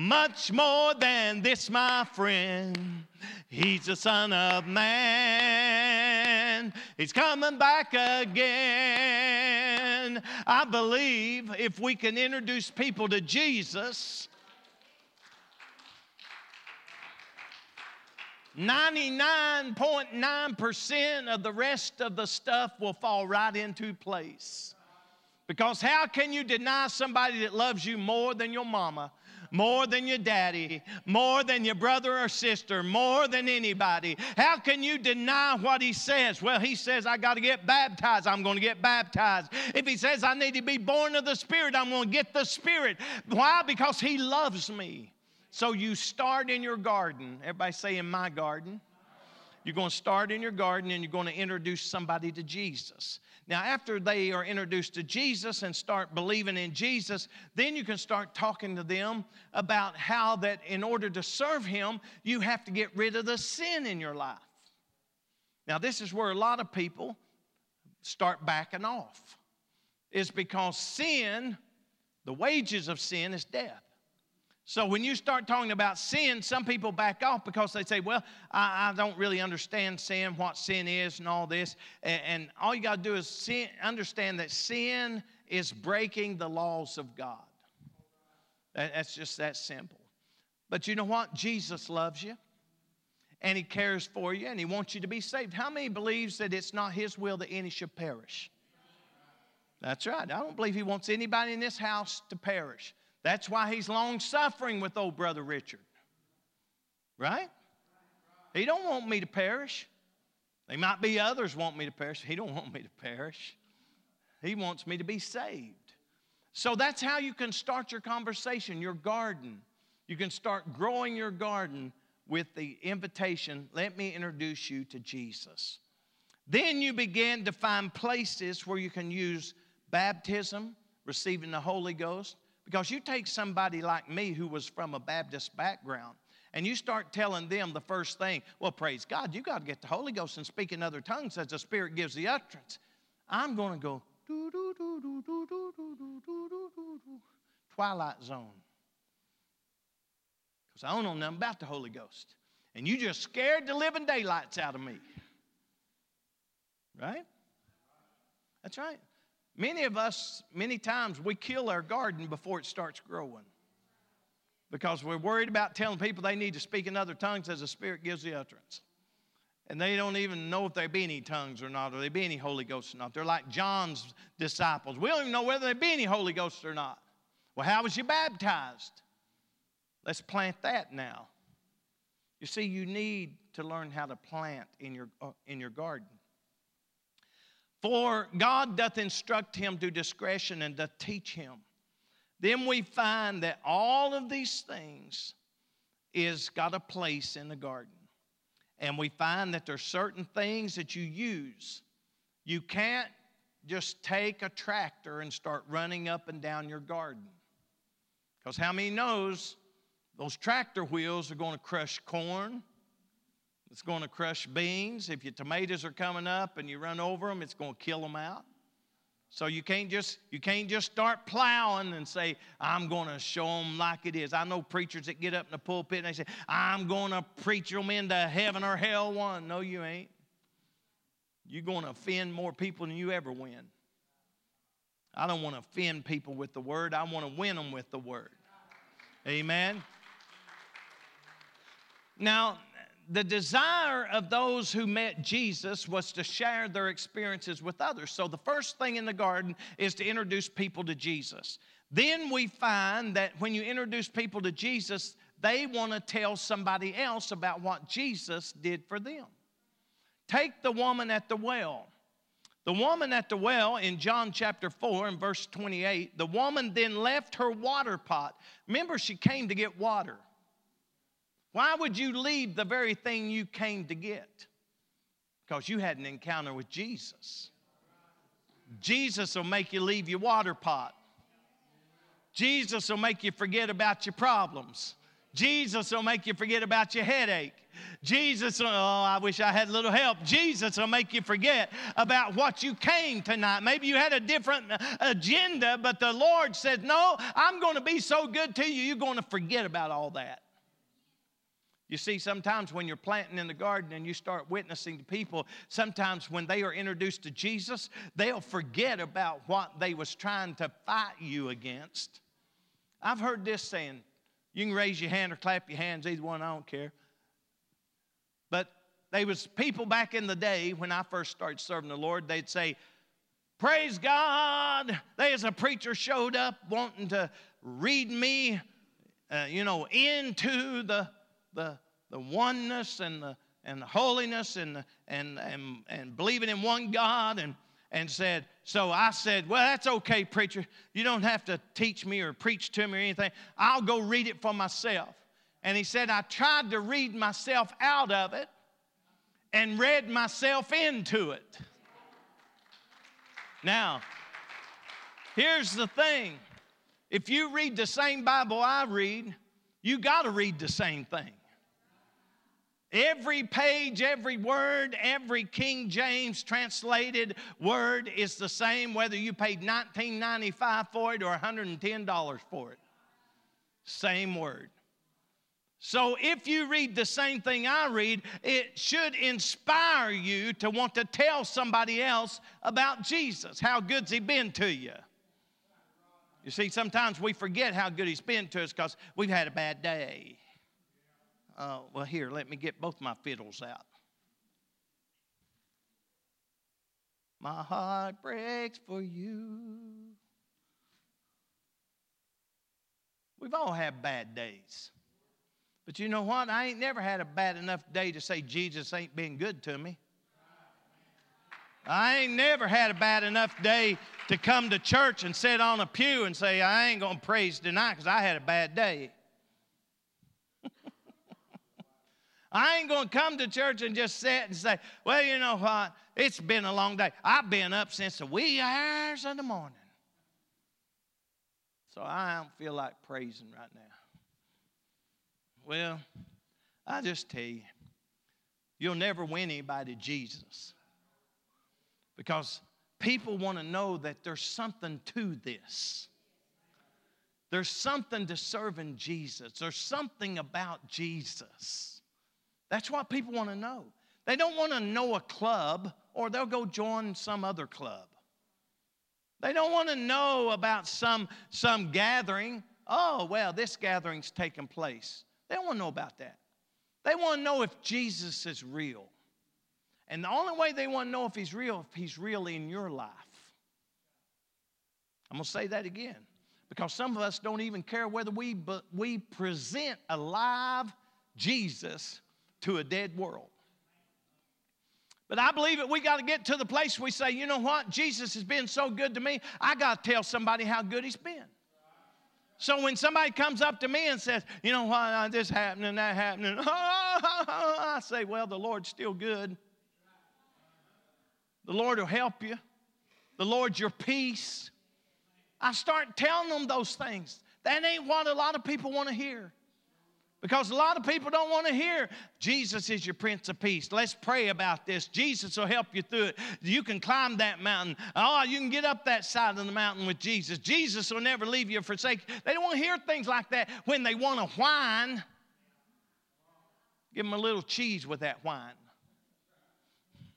Much more than this, my friend. He's the Son of Man. He's coming back again. I believe if we can introduce people to Jesus, 99.9% of the rest of the stuff will fall right into place. Because how can you deny somebody that loves you more than your mama? More than your daddy, more than your brother or sister, more than anybody. How can you deny what he says? Well, he says, I got to get baptized. I'm going to get baptized. If he says, I need to be born of the Spirit, I'm going to get the Spirit. Why? Because he loves me. So you start in your garden. Everybody say, in my garden. You're going to start in your garden and you're going to introduce somebody to Jesus. Now, after they are introduced to Jesus and start believing in Jesus, then you can start talking to them about how that in order to serve Him, you have to get rid of the sin in your life. Now, this is where a lot of people start backing off, is because sin, the wages of sin is death. So when you start talking about sin, some people back off because they say, Well, I, I don't really understand sin, what sin is, and all this. And, and all you got to do is sin, understand that sin is breaking the laws of God. That, that's just that simple. But you know what? Jesus loves you and he cares for you and he wants you to be saved. How many believes that it's not his will that any should perish? That's right. I don't believe he wants anybody in this house to perish. That's why he's long suffering with old brother Richard. Right? He don't want me to perish. There might be others want me to perish. He don't want me to perish. He wants me to be saved. So that's how you can start your conversation, your garden. You can start growing your garden with the invitation, let me introduce you to Jesus. Then you begin to find places where you can use baptism, receiving the Holy Ghost, because you take somebody like me who was from a Baptist background and you start telling them the first thing, well, praise God, you got to get the Holy Ghost and speak in other tongues as the Spirit gives the utterance. I'm going to go, Twilight Zone. Because I don't know nothing about the Holy Ghost. And you just scared the living daylights out of me. Right? That's right. Many of us, many times, we kill our garden before it starts growing because we're worried about telling people they need to speak in other tongues as the Spirit gives the utterance. And they don't even know if there be any tongues or not, or there be any Holy Ghost or not. They're like John's disciples. We don't even know whether there be any Holy Ghost or not. Well, how was you baptized? Let's plant that now. You see, you need to learn how to plant in your, uh, in your garden. For God doth instruct him to discretion and doth teach him. Then we find that all of these things is got a place in the garden. And we find that there's certain things that you use. You can't just take a tractor and start running up and down your garden. Because how many knows those tractor wheels are going to crush corn, it's going to crush beans. If your tomatoes are coming up and you run over them, it's going to kill them out. So you can't just you can't just start plowing and say I'm going to show them like it is. I know preachers that get up in the pulpit and they say I'm going to preach them into heaven or hell one. No, you ain't. You're going to offend more people than you ever win. I don't want to offend people with the word. I want to win them with the word. Amen. Now, the desire of those who met Jesus was to share their experiences with others. So the first thing in the garden is to introduce people to Jesus. Then we find that when you introduce people to Jesus, they want to tell somebody else about what Jesus did for them. Take the woman at the well. The woman at the well in John chapter 4 and verse 28, the woman then left her water pot. Remember, she came to get water. Why would you leave the very thing you came to get? Because you had an encounter with Jesus. Jesus will make you leave your water pot. Jesus will make you forget about your problems. Jesus will make you forget about your headache. Jesus, oh, I wish I had a little help. Jesus will make you forget about what you came tonight. Maybe you had a different agenda, but the Lord said, No, I'm going to be so good to you, you're going to forget about all that. You see, sometimes when you're planting in the garden and you start witnessing to people, sometimes when they are introduced to Jesus, they'll forget about what they was trying to fight you against. I've heard this saying, you can raise your hand or clap your hands, either one, I don't care. But there was people back in the day when I first started serving the Lord, they'd say, Praise God. There's a preacher showed up wanting to read me, uh, you know, into the the, the oneness and the, and the holiness and, the, and, and, and believing in one God and, and said, So I said, Well, that's okay, preacher. You don't have to teach me or preach to me or anything. I'll go read it for myself. And he said, I tried to read myself out of it and read myself into it. Now, here's the thing if you read the same Bible I read, you got to read the same thing. Every page, every word, every King James translated word is the same whether you paid $19.95 for it or $110 for it. Same word. So if you read the same thing I read, it should inspire you to want to tell somebody else about Jesus. How good's he been to you? You see, sometimes we forget how good he's been to us because we've had a bad day. Uh, well, here, let me get both my fiddles out. My heart breaks for you. We've all had bad days. But you know what? I ain't never had a bad enough day to say Jesus ain't been good to me. I ain't never had a bad enough day to come to church and sit on a pew and say, I ain't going to praise tonight because I had a bad day. I ain't going to come to church and just sit and say, well, you know what? It's been a long day. I've been up since the wee hours of the morning. So I don't feel like praising right now. Well, I just tell you, you'll never win anybody to Jesus because people want to know that there's something to this. There's something to serving Jesus. There's something about Jesus. That's what people want to know. They don't want to know a club or they'll go join some other club. They don't want to know about some, some gathering. Oh, well, this gathering's taking place. They don't want to know about that. They want to know if Jesus is real. And the only way they want to know if he's real, if he's real in your life. I'm going to say that again because some of us don't even care whether we, but we present a live Jesus to a dead world. But I believe that we got to get to the place we say, you know what? Jesus has been so good to me, I got to tell somebody how good he's been. So when somebody comes up to me and says, you know what, uh, this happening, that happening, I say, well, the Lord's still good. The Lord will help you. The Lord's your peace. I start telling them those things. That ain't what a lot of people want to hear. Because a lot of people don't want to hear Jesus is your Prince of Peace. Let's pray about this. Jesus will help you through it. You can climb that mountain. Oh, you can get up that side of the mountain with Jesus. Jesus will never leave you or forsake. They don't want to hear things like that when they want to whine. Give them a little cheese with that whine.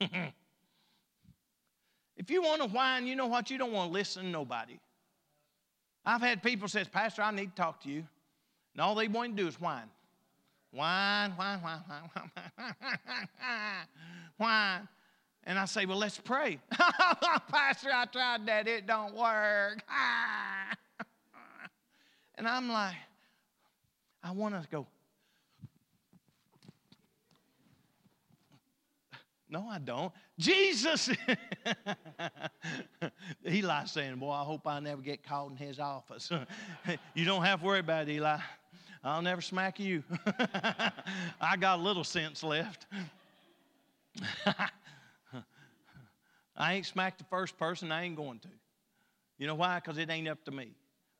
if you want to whine, you know what? You don't want to listen to nobody. I've had people says, Pastor, I need to talk to you. And all they want to do is whine. Whine, whine, whine, whine, whine, whine. And I say, well, let's pray. Pastor, I tried that. It don't work. and I'm like, I want to go, No, I don't. Jesus. Eli's saying, Boy, I hope I never get caught in his office. you don't have to worry about it, Eli. I'll never smack you. I got a little sense left. I ain't smacked the first person, I ain't going to. You know why? Because it ain't up to me.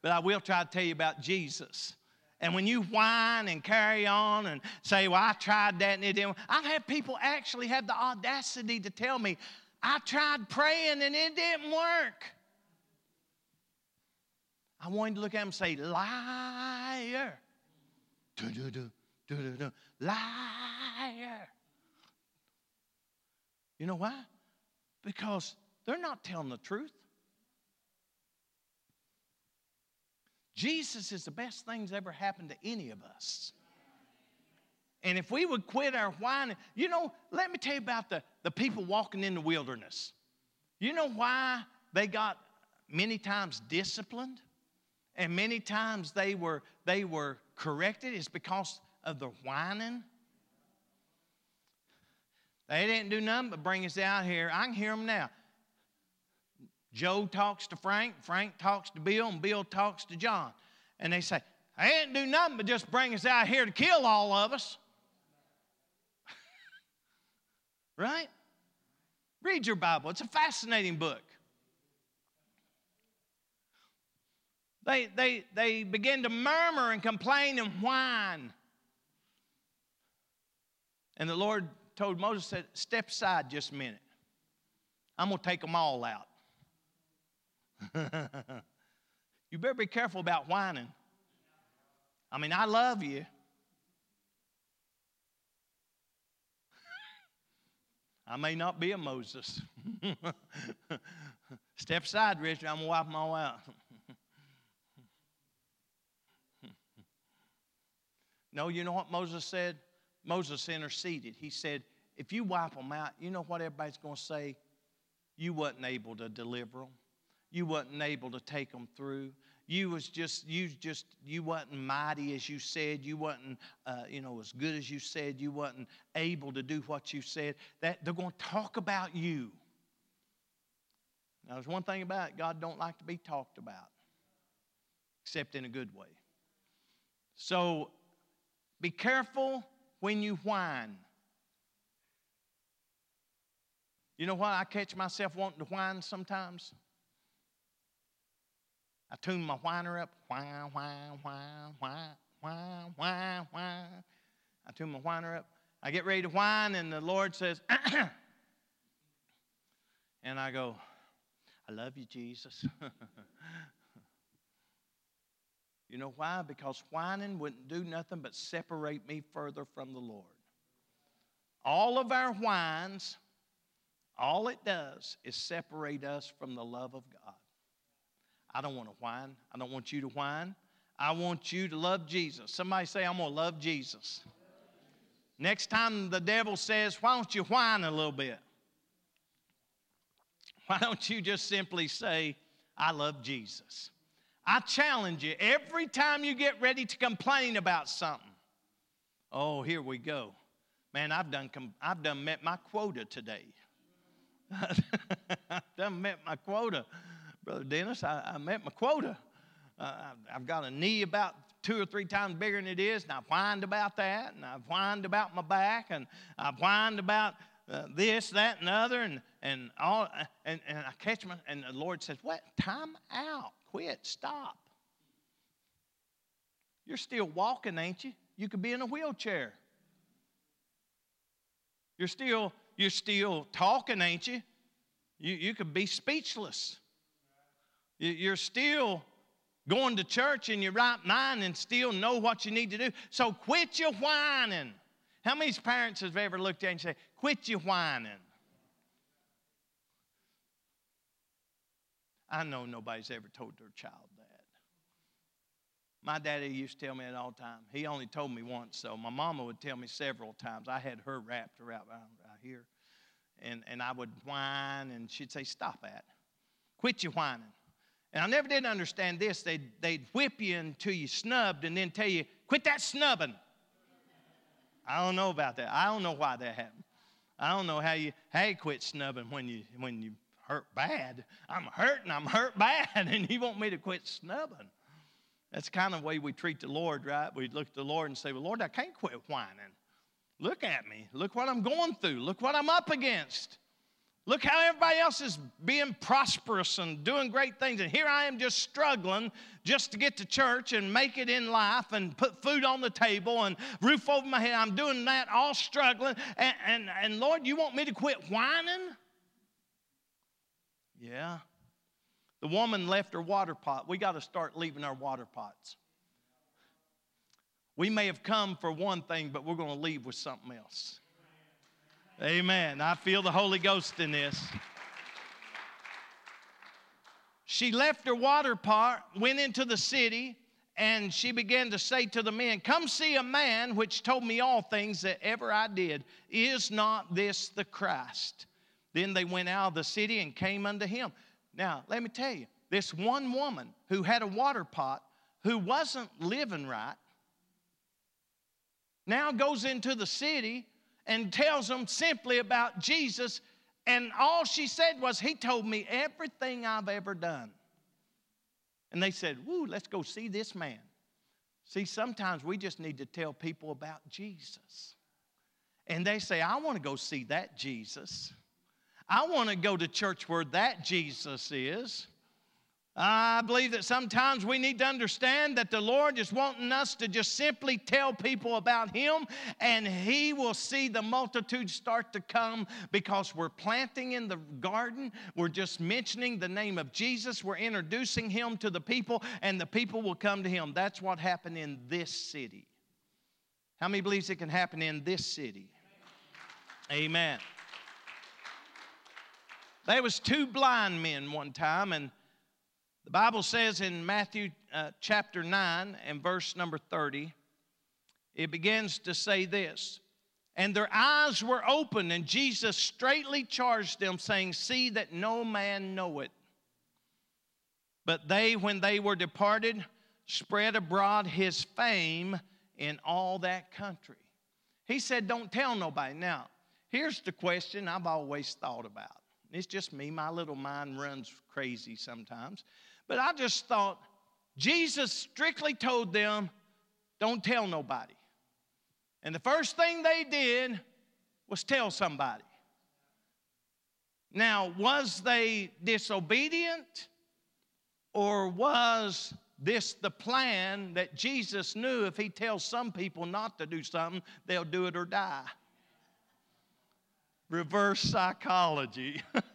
But I will try to tell you about Jesus And when you whine and carry on and say, Well, I tried that and it didn't, I've had people actually have the audacity to tell me, I tried praying and it didn't work. I wanted to look at them and say, Liar. Do, do, do, do, do, do. Liar. You know why? Because they're not telling the truth. Jesus is the best thing that's ever happened to any of us. And if we would quit our whining, you know, let me tell you about the, the people walking in the wilderness. You know why they got many times disciplined and many times they were, they were corrected? It's because of the whining. They didn't do nothing but bring us out here. I can hear them now. Joe talks to Frank, Frank talks to Bill, and Bill talks to John. And they say, they didn't do nothing but just bring us out here to kill all of us. right? Read your Bible, it's a fascinating book. They, they, they begin to murmur and complain and whine. And the Lord told Moses, said, Step aside just a minute. I'm going to take them all out. you better be careful about whining. I mean, I love you. I may not be a Moses. Step aside, Richard. I'm going to wipe them all out. No, you know what Moses said? Moses interceded. He said, if you wipe them out, you know what everybody's going to say? You wasn't able to deliver them. You wasn't able to take them through. You was just you just you wasn't mighty as you said. You wasn't uh, you know as good as you said. You wasn't able to do what you said. That they're going to talk about you. Now, there's one thing about it: God don't like to be talked about, except in a good way. So, be careful when you whine. You know what? I catch myself wanting to whine sometimes. I tune my whiner up. Whine, whine, whine, whine, whine, whine. I tune my whiner up. I get ready to whine, and the Lord says, and I go, I love you, Jesus. you know why? Because whining wouldn't do nothing but separate me further from the Lord. All of our whines, all it does is separate us from the love of God. I don't want to whine. I don't want you to whine. I want you to love Jesus. Somebody say, I'm going to love Jesus. Next time the devil says, Why don't you whine a little bit? Why don't you just simply say, I love Jesus? I challenge you every time you get ready to complain about something. Oh, here we go. Man, I've done, I've done met my quota today. I've done met my quota. Brother Dennis, I, I met my quota. Uh, I've got a knee about two or three times bigger than it is, and I've whined about that, and I've whined about my back, and I've whined about uh, this, that, and the other, and, and all, and, and I catch my, and the Lord says, What? Time out. Quit. Stop. You're still walking, ain't you? You could be in a wheelchair. You're still, you're still talking, ain't you? You, you could be speechless. You're still going to church in your right mind and still know what you need to do. So quit your whining. How many parents have ever looked at you and said, Quit your whining? I know nobody's ever told their child that. My daddy used to tell me it all the time. He only told me once, so my mama would tell me several times. I had her wrapped around right here. And, and I would whine, and she'd say, Stop that. Quit your whining. And I never did understand this. They'd, they'd whip you until you snubbed and then tell you, quit that snubbing. I don't know about that. I don't know why that happened. I don't know how you, you quit snubbing when you, when you hurt bad. I'm hurting, I'm hurt bad, and you want me to quit snubbing. That's kind of the way we treat the Lord, right? We look at the Lord and say, Well, Lord, I can't quit whining. Look at me. Look what I'm going through. Look what I'm up against. Look how everybody else is being prosperous and doing great things. And here I am just struggling just to get to church and make it in life and put food on the table and roof over my head. I'm doing that, all struggling. And, and, and Lord, you want me to quit whining? Yeah. The woman left her water pot. We got to start leaving our water pots. We may have come for one thing, but we're going to leave with something else. Amen. I feel the Holy Ghost in this. She left her water pot, went into the city, and she began to say to the men, Come see a man which told me all things that ever I did. Is not this the Christ? Then they went out of the city and came unto him. Now, let me tell you, this one woman who had a water pot, who wasn't living right, now goes into the city and tells them simply about Jesus. And all she said was, He told me everything I've ever done. And they said, Woo, let's go see this man. See, sometimes we just need to tell people about Jesus. And they say, I want to go see that Jesus. I want to go to church where that Jesus is. I believe that sometimes we need to understand that the Lord is wanting us to just simply tell people about Him, and He will see the multitude start to come because we're planting in the garden. We're just mentioning the name of Jesus. We're introducing Him to the people, and the people will come to Him. That's what happened in this city. How many believes it can happen in this city? Amen. There was two blind men one time, and the Bible says in Matthew uh, chapter 9 and verse number 30, it begins to say this And their eyes were open, and Jesus straightly charged them, saying, See that no man know it. But they, when they were departed, spread abroad his fame in all that country. He said, Don't tell nobody. Now, here's the question I've always thought about. It's just me, my little mind runs crazy sometimes. But I just thought, Jesus strictly told them, don't tell nobody. And the first thing they did was tell somebody. Now, was they disobedient? Or was this the plan that Jesus knew if he tells some people not to do something, they'll do it or die? Reverse psychology.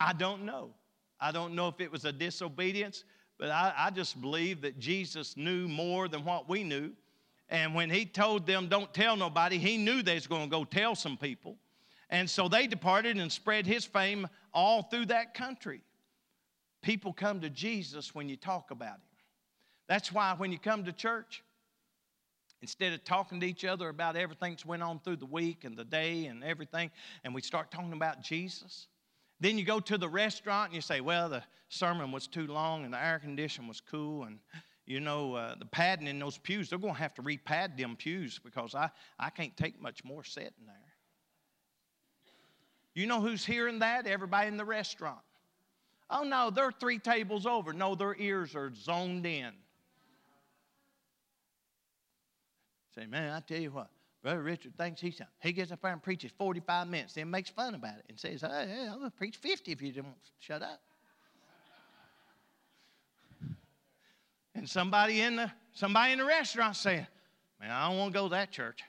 I don't know. I don't know if it was a disobedience, but I, I, just believe that Jesus knew more than what we knew. And when he told them, don't tell nobody, he knew they was going to go tell some people. And so they departed and spread his fame all through that country. People come to Jesus when you talk about him. That's why when you come to church, instead of talking to each other about everything that's went on through the week and the day and everything, and we start talking about Jesus, then you go to the restaurant and you say, well, the sermon was too long and the air condition was cool and you know, uh, the padding in those pews, they're going to have to repad them pews because I, I can't take much more sitting there. You know who's hearing that? Everybody in the restaurant. Oh, no, they're three tables over. No, their ears are zoned in. Say, man, I tell you what, Brother Richard thinks he's something. he gets up there and preaches 45 minutes, then makes fun about it and says, hey, I'm going to preach 50 if you don't shut up. And somebody in the somebody in the restaurant saying, Man, I don't want to go to that church.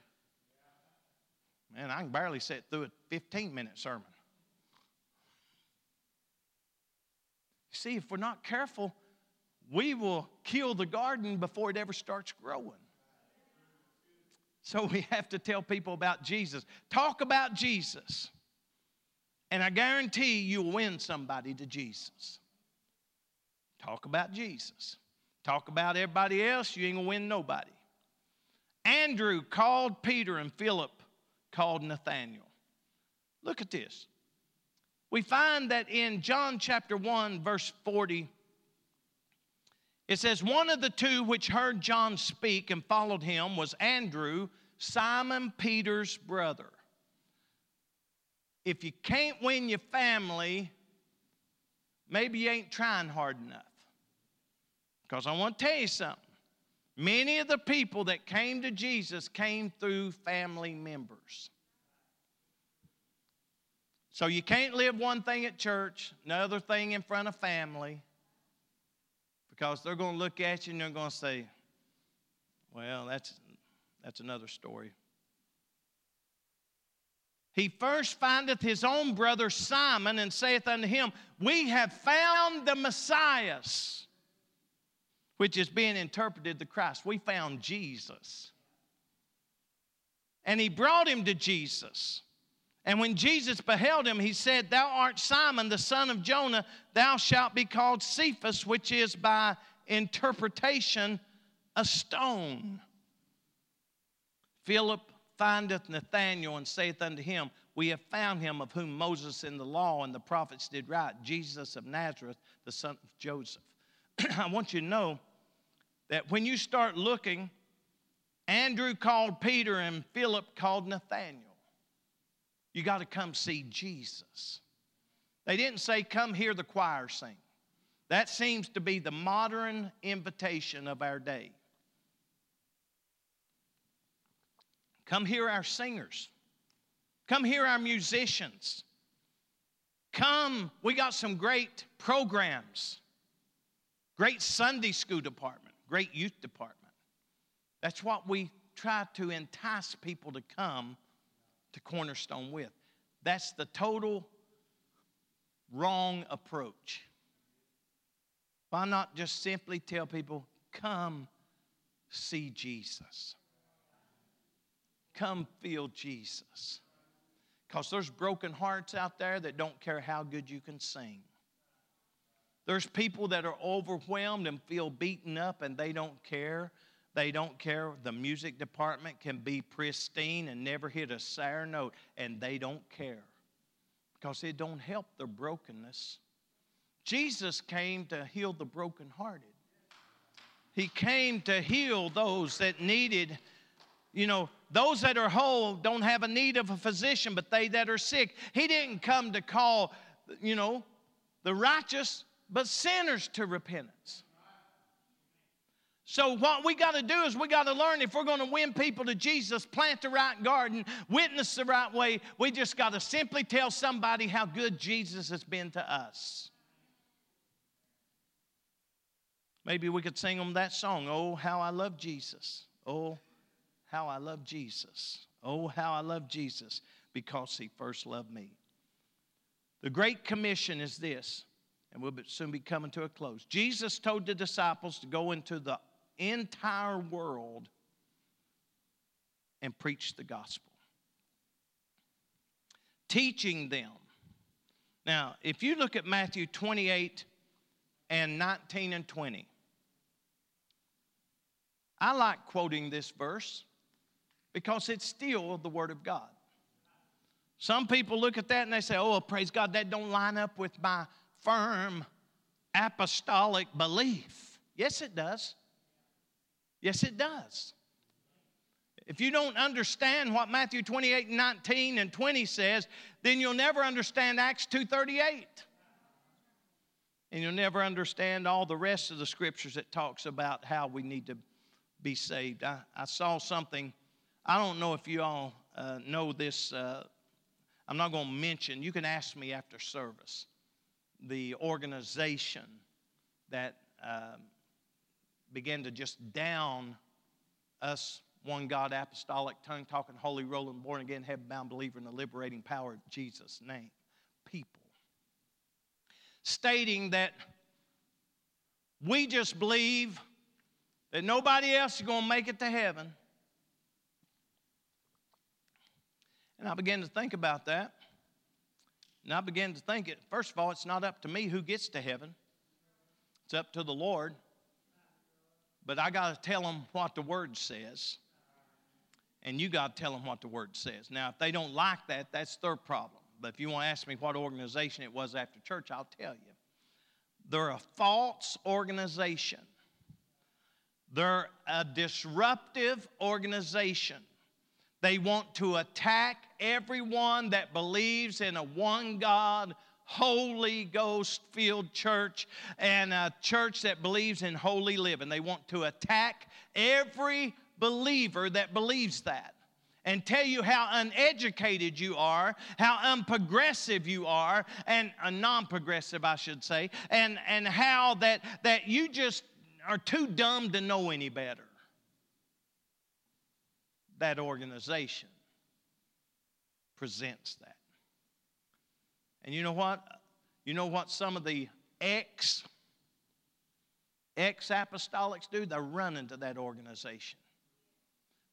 Man, I can barely sit through a 15 minute sermon. You see, if we're not careful, we will kill the garden before it ever starts growing. So we have to tell people about Jesus. Talk about Jesus. And I guarantee you'll win somebody to Jesus. Talk about Jesus. Talk about everybody else, you ain't gonna win nobody. Andrew called Peter and Philip called Nathanael. Look at this. We find that in John chapter 1, verse 40, it says, One of the two which heard John speak and followed him was Andrew, Simon Peter's brother. If you can't win your family, maybe you ain't trying hard enough. Because I want to tell you something. Many of the people that came to Jesus came through family members. So you can't live one thing at church, another thing in front of family, because they're going to look at you and they're going to say, well, that's, that's another story. He first findeth his own brother Simon and saith unto him, We have found the Messiah, which is being interpreted the Christ. We found Jesus. And he brought him to Jesus. And when Jesus beheld him, he said, Thou art Simon, the son of Jonah, thou shalt be called Cephas, which is by interpretation a stone. Philip findeth Nathanael and saith unto him, We have found him of whom Moses in the law and the prophets did write, Jesus of Nazareth, the son of Joseph. I want you to know that when you start looking, Andrew called Peter and Philip called Nathanael. You got to come see Jesus. They didn't say, Come hear the choir sing. That seems to be the modern invitation of our day. Come hear our singers. Come hear our musicians. Come, we got some great programs. Great Sunday school department, great youth department. That's what we try to entice people to come to Cornerstone with. That's the total wrong approach. Why not just simply tell people, come see Jesus? Come feel Jesus. Because there's broken hearts out there that don't care how good you can sing. There's people that are overwhelmed and feel beaten up and they don't care they don't care. The music department can be pristine and never hit a sour note, and they don't care because it don't help their brokenness. Jesus came to heal the brokenhearted. He came to heal those that needed, you know, those that are whole don't have a need of a physician, but they that are sick. He didn't come to call, you know, the righteous, but sinners to repentance. So, what we got to do is we got to learn if we're going to win people to Jesus, plant the right garden, witness the right way, we just got to simply tell somebody how good Jesus has been to us. Maybe we could sing them that song, Oh, how I love Jesus. Oh, how I love Jesus. Oh, how I love Jesus because he first loved me. The Great Commission is this, and we'll soon be coming to a close. Jesus told the disciples to go into the entire world and preach the gospel. Teaching them. Now, if you look at Matthew 28 and 19 and 20, I like quoting this verse because it's still the Word of God. Some people look at that and they say, oh, praise God, that don't line up with my firm apostolic belief. Yes, it does. Yes, it does. If you don't understand what Matthew 28, 19, and 20 says, then you'll never understand Acts 2.38. And you'll never understand all the rest of the scriptures that talks about how we need to be saved. I, I saw something, I don't know if you all uh, know this. Uh, I'm not going to mention, you can ask me after service, the organization that um, began to just down us, one God, apostolic, tongue talking, holy, rolling, born again, heaven bound believer in the liberating power of Jesus' name. People. Stating that we just believe that nobody else is going to make it to heaven. And I began to think about that. And I began to think it, first of all, it's not up to me who gets to heaven, it's up to the Lord. But I got to tell them what the Word says. And you got to tell them what the Word says. Now, if they don't like that, that's their problem. But if you want to ask me what organization it was after church, I'll tell you. They're a false organization, they're a disruptive organization. They want to attack everyone that believes in a one God Holy Ghost filled church and a church that believes in holy living. They want to attack every believer that believes that. and tell you how uneducated you are, how unprogressive you are, and uh, non-progressive, I should say, and, and how that, that you just are too dumb to know any better. That organization presents that. And you know what? You know what some of the ex ex apostolics do? They run into that organization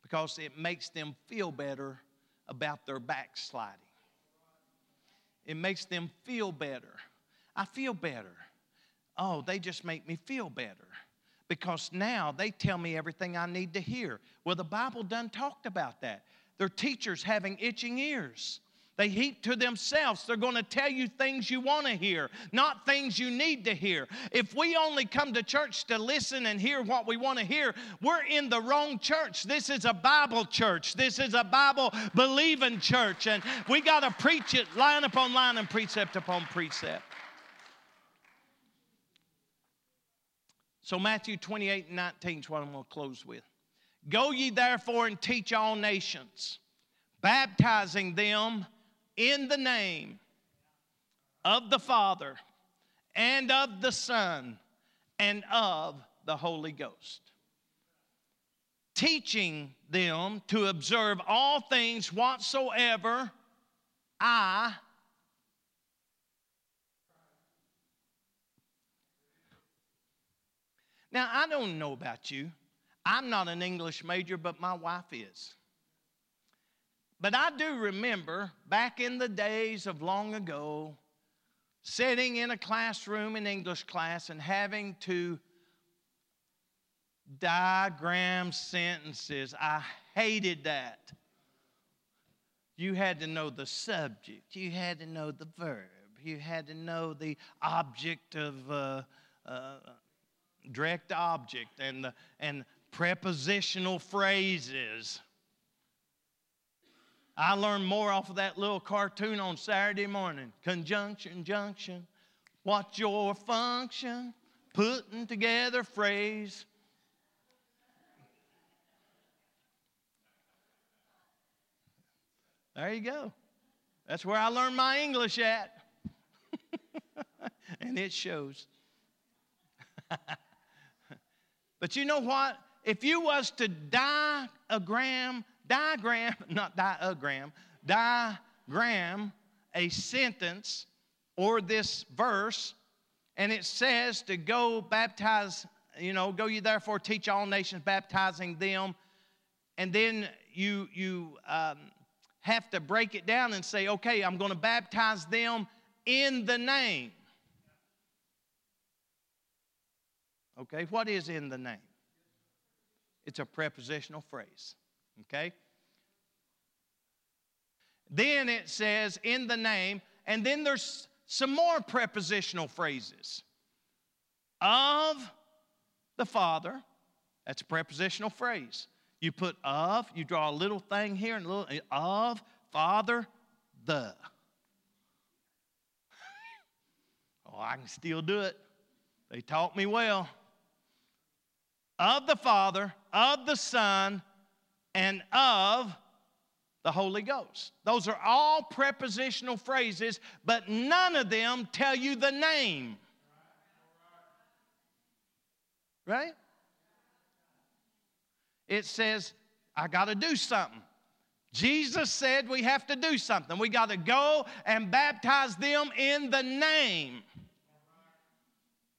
because it makes them feel better about their backsliding. It makes them feel better. I feel better. Oh, they just make me feel better because now they tell me everything I need to hear. Well, the Bible done talked about that. Their teachers having itching ears. They heap to themselves. They're going to tell you things you want to hear, not things you need to hear. If we only come to church to listen and hear what we want to hear, we're in the wrong church. This is a Bible church. This is a Bible believing church. And we got to preach it line upon line and precept upon precept. So, Matthew 28 and 19 is what I'm going to close with. Go ye therefore and teach all nations, baptizing them in the name of the Father and of the Son and of the Holy Ghost, teaching them to observe all things whatsoever I Now, I don't know about you. I'm not an English major, but my wife is. But I do remember back in the days of long ago, sitting in a classroom in English class and having to diagram sentences. I hated that. You had to know the subject, you had to know the verb, you had to know the object of uh, uh, direct object and, the, and prepositional phrases. I learned more off of that little cartoon on Saturday morning. Conjunction, junction. What's your function? Putting together phrase. There you go. That's where I learned my English at. and it shows. but you know what? If you was to diagram diagram, not diagram, diagram a sentence or this verse, and it says to go baptize, you know, go you therefore teach all nations, baptizing them, and then you you um, have to break it down and say, okay, I'm going to baptize them in the name. Okay, what is in the name? It's a prepositional phrase. Okay? Then it says in the name, and then there's some more prepositional phrases. Of the Father, that's a prepositional phrase. You put of, you draw a little thing here and a little of, Father, the. oh, I can still do it. They taught me well. Of the Father, of the Son, and of the Holy Ghost. Those are all prepositional phrases, but none of them tell you the name. Right? It says, I got to do something. Jesus said we have to do something. We got to go and baptize them in the name.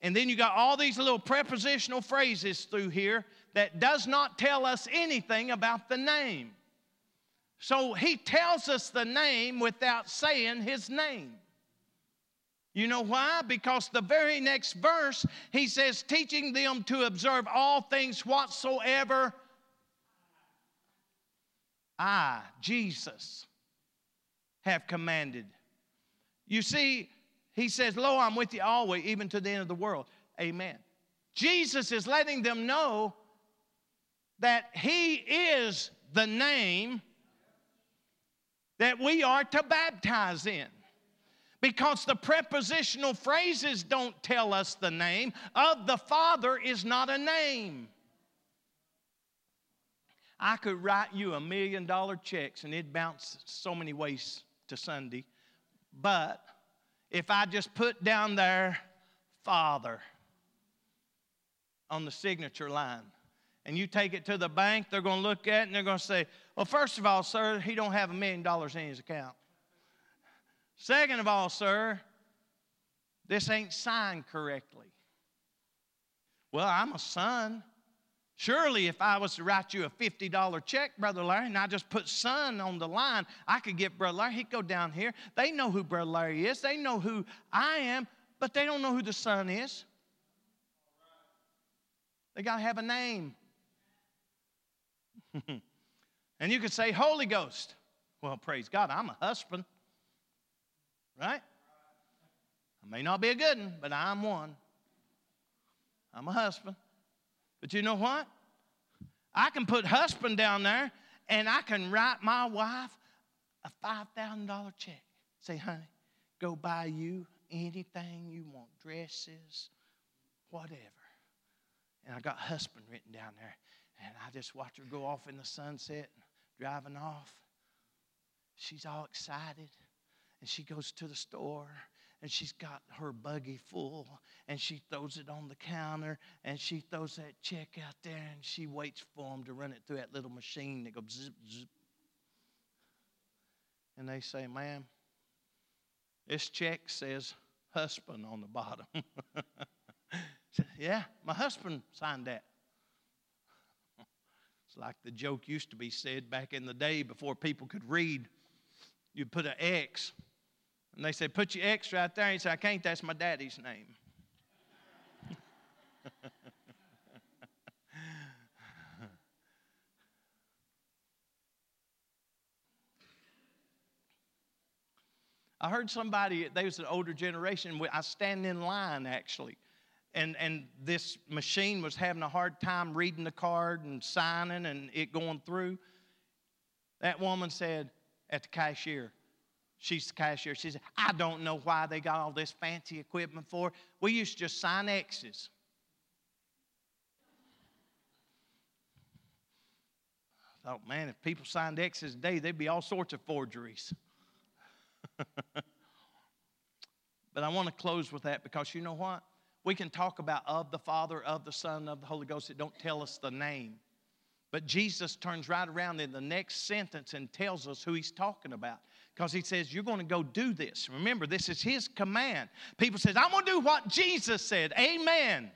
And then you got all these little prepositional phrases through here that does not tell us anything about the name. So he tells us the name without saying his name. You know why? Because the very next verse, he says, teaching them to observe all things whatsoever I, Jesus, have commanded. You see, he says, Lo, I'm with you always, even to the end of the world. Amen. Jesus is letting them know that He is the name that we are to baptize in. Because the prepositional phrases don't tell us the name. Of the Father is not a name. I could write you a million dollar checks and it'd bounce so many ways to Sunday. But if I just put down there, Father, on the signature line, and you take it to the bank, they're going to look at it and they're going to say, Well, first of all, sir, he don't have a million dollars in his account. Second of all, sir, this ain't signed correctly. Well, I'm a son. Surely, if I was to write you a $50 check, Brother Larry, and I just put son on the line, I could get Brother Larry. He'd go down here. They know who Brother Larry is, they know who I am, but they don't know who the son is. They got to have a name. and you could say, Holy Ghost. Well, praise God, I'm a husband. Right? I may not be a good one, but I'm one. I'm a husband. But you know what? I can put husband down there and I can write my wife a $5,000 check. Say, honey, go buy you anything you want dresses, whatever. And I got husband written down there. And I just watch her go off in the sunset, driving off. She's all excited. And she goes to the store and she's got her buggy full and she throws it on the counter and she throws that check out there and she waits for them to run it through that little machine that goes zip, zip. And they say, ma'am, this check says husband on the bottom. yeah, my husband signed that. It's like the joke used to be said back in the day before people could read. You'd put an X and they said, Put your X right there. And he said, I can't, that's my daddy's name. I heard somebody, they was an older generation, I stand in line actually. And, and this machine was having a hard time reading the card and signing and it going through. That woman said at the cashier, She's the cashier. She said, I don't know why they got all this fancy equipment for. We used to just sign X's. I thought, man, if people signed X's today, there'd be all sorts of forgeries. but I want to close with that because you know what? We can talk about of the Father, of the Son, of the Holy Ghost. It don't tell us the name. But Jesus turns right around in the next sentence and tells us who he's talking about because he says you're going to go do this. Remember this is his command. People says i'm going to do what jesus said. Amen.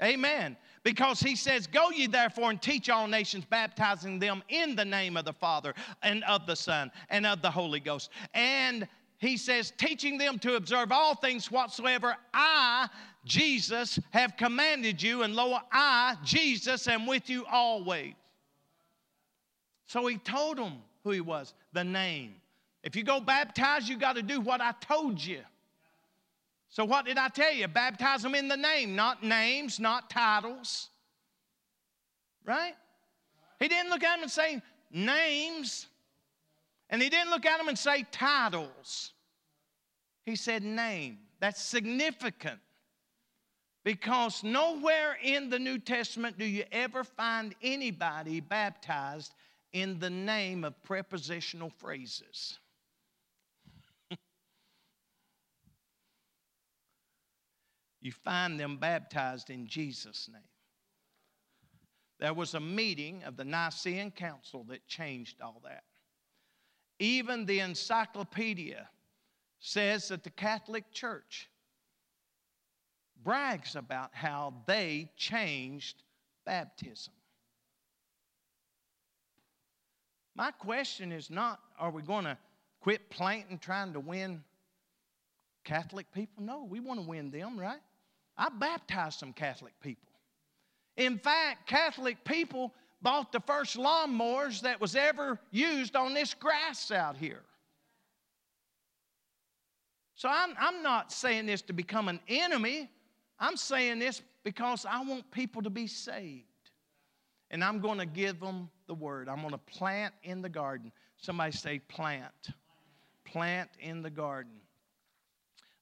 Amen. Because he says go ye therefore and teach all nations baptizing them in the name of the father and of the son and of the holy ghost. And he says teaching them to observe all things whatsoever i jesus have commanded you and lo i jesus am with you always. So he told them who he was the name if you go baptize, you got to do what I told you. So, what did I tell you? Baptize them in the name, not names, not titles. Right? He didn't look at them and say names, and he didn't look at them and say titles. He said name. That's significant because nowhere in the New Testament do you ever find anybody baptized in the name of prepositional phrases. You find them baptized in Jesus' name. There was a meeting of the Nicene Council that changed all that. Even the encyclopedia says that the Catholic Church brags about how they changed baptism. My question is not are we going to quit planting trying to win Catholic people? No, we want to win them, right? I baptized some Catholic people. In fact, Catholic people bought the first lawnmowers that was ever used on this grass out here. So I'm, I'm not saying this to become an enemy. I'm saying this because I want people to be saved. And I'm going to give them the word. I'm going to plant in the garden. Somebody say, plant. Plant in the garden.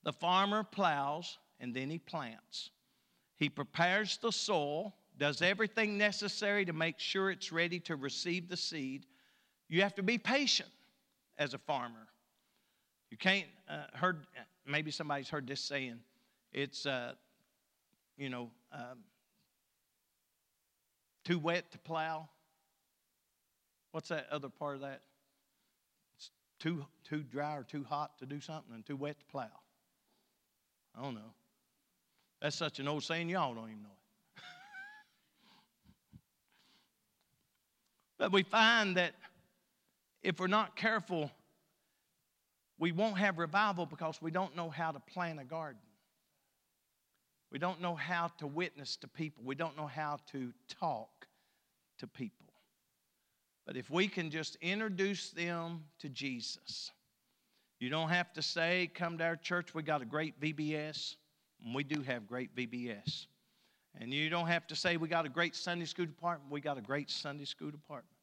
The farmer plows and then he plants. He prepares the soil, does everything necessary to make sure it's ready to receive the seed. You have to be patient as a farmer. You can't, uh, heard, maybe somebody's heard this saying, it's, uh, you know, um, too wet to plow. What's that other part of that? It's too, too dry or too hot to do something and too wet to plow. I don't know. That's such an old saying, y'all don't even know it. but we find that if we're not careful, we won't have revival because we don't know how to plant a garden. We don't know how to witness to people. We don't know how to talk to people. But if we can just introduce them to Jesus, you don't have to say, Come to our church, we got a great VBS. We do have great VBS. And you don't have to say, We got a great Sunday school department. We got a great Sunday school department.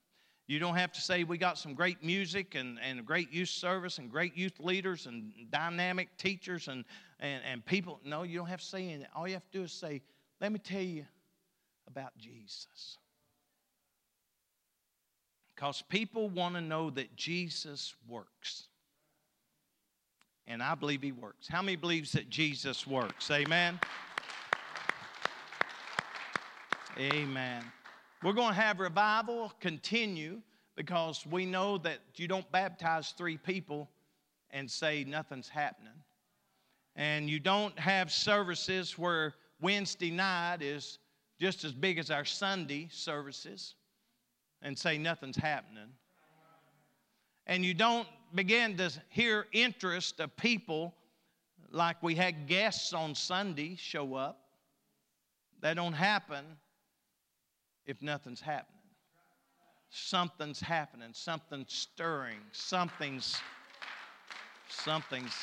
You don't have to say we got some great music and, and great youth service and great youth leaders and dynamic teachers and, and, and people. No, you don't have to say anything. All you have to do is say, let me tell you about Jesus. Because people want to know that Jesus works. And I believe he works. How many believes that Jesus works? Amen. Amen. We're going to have revival continue because we know that you don't baptize three people and say nothing's happening. And you don't have services where Wednesday night is just as big as our Sunday services and say nothing's happening. And you don't begin to hear interest of people like we had guests on Sunday show up. That don't happen if nothing's happening. Something's happening, something's stirring, something's something's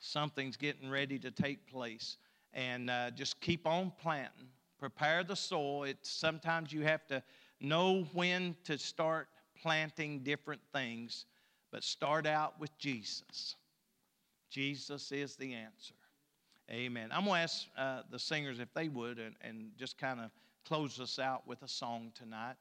something's getting ready to take place. And uh, just keep on planting. Prepare the soil. It's sometimes you have to know when to start planting different things, but start out with Jesus. Jesus is the answer. Amen. I'm going to ask uh, the singers if they would and, and just kind of close us out with a song tonight.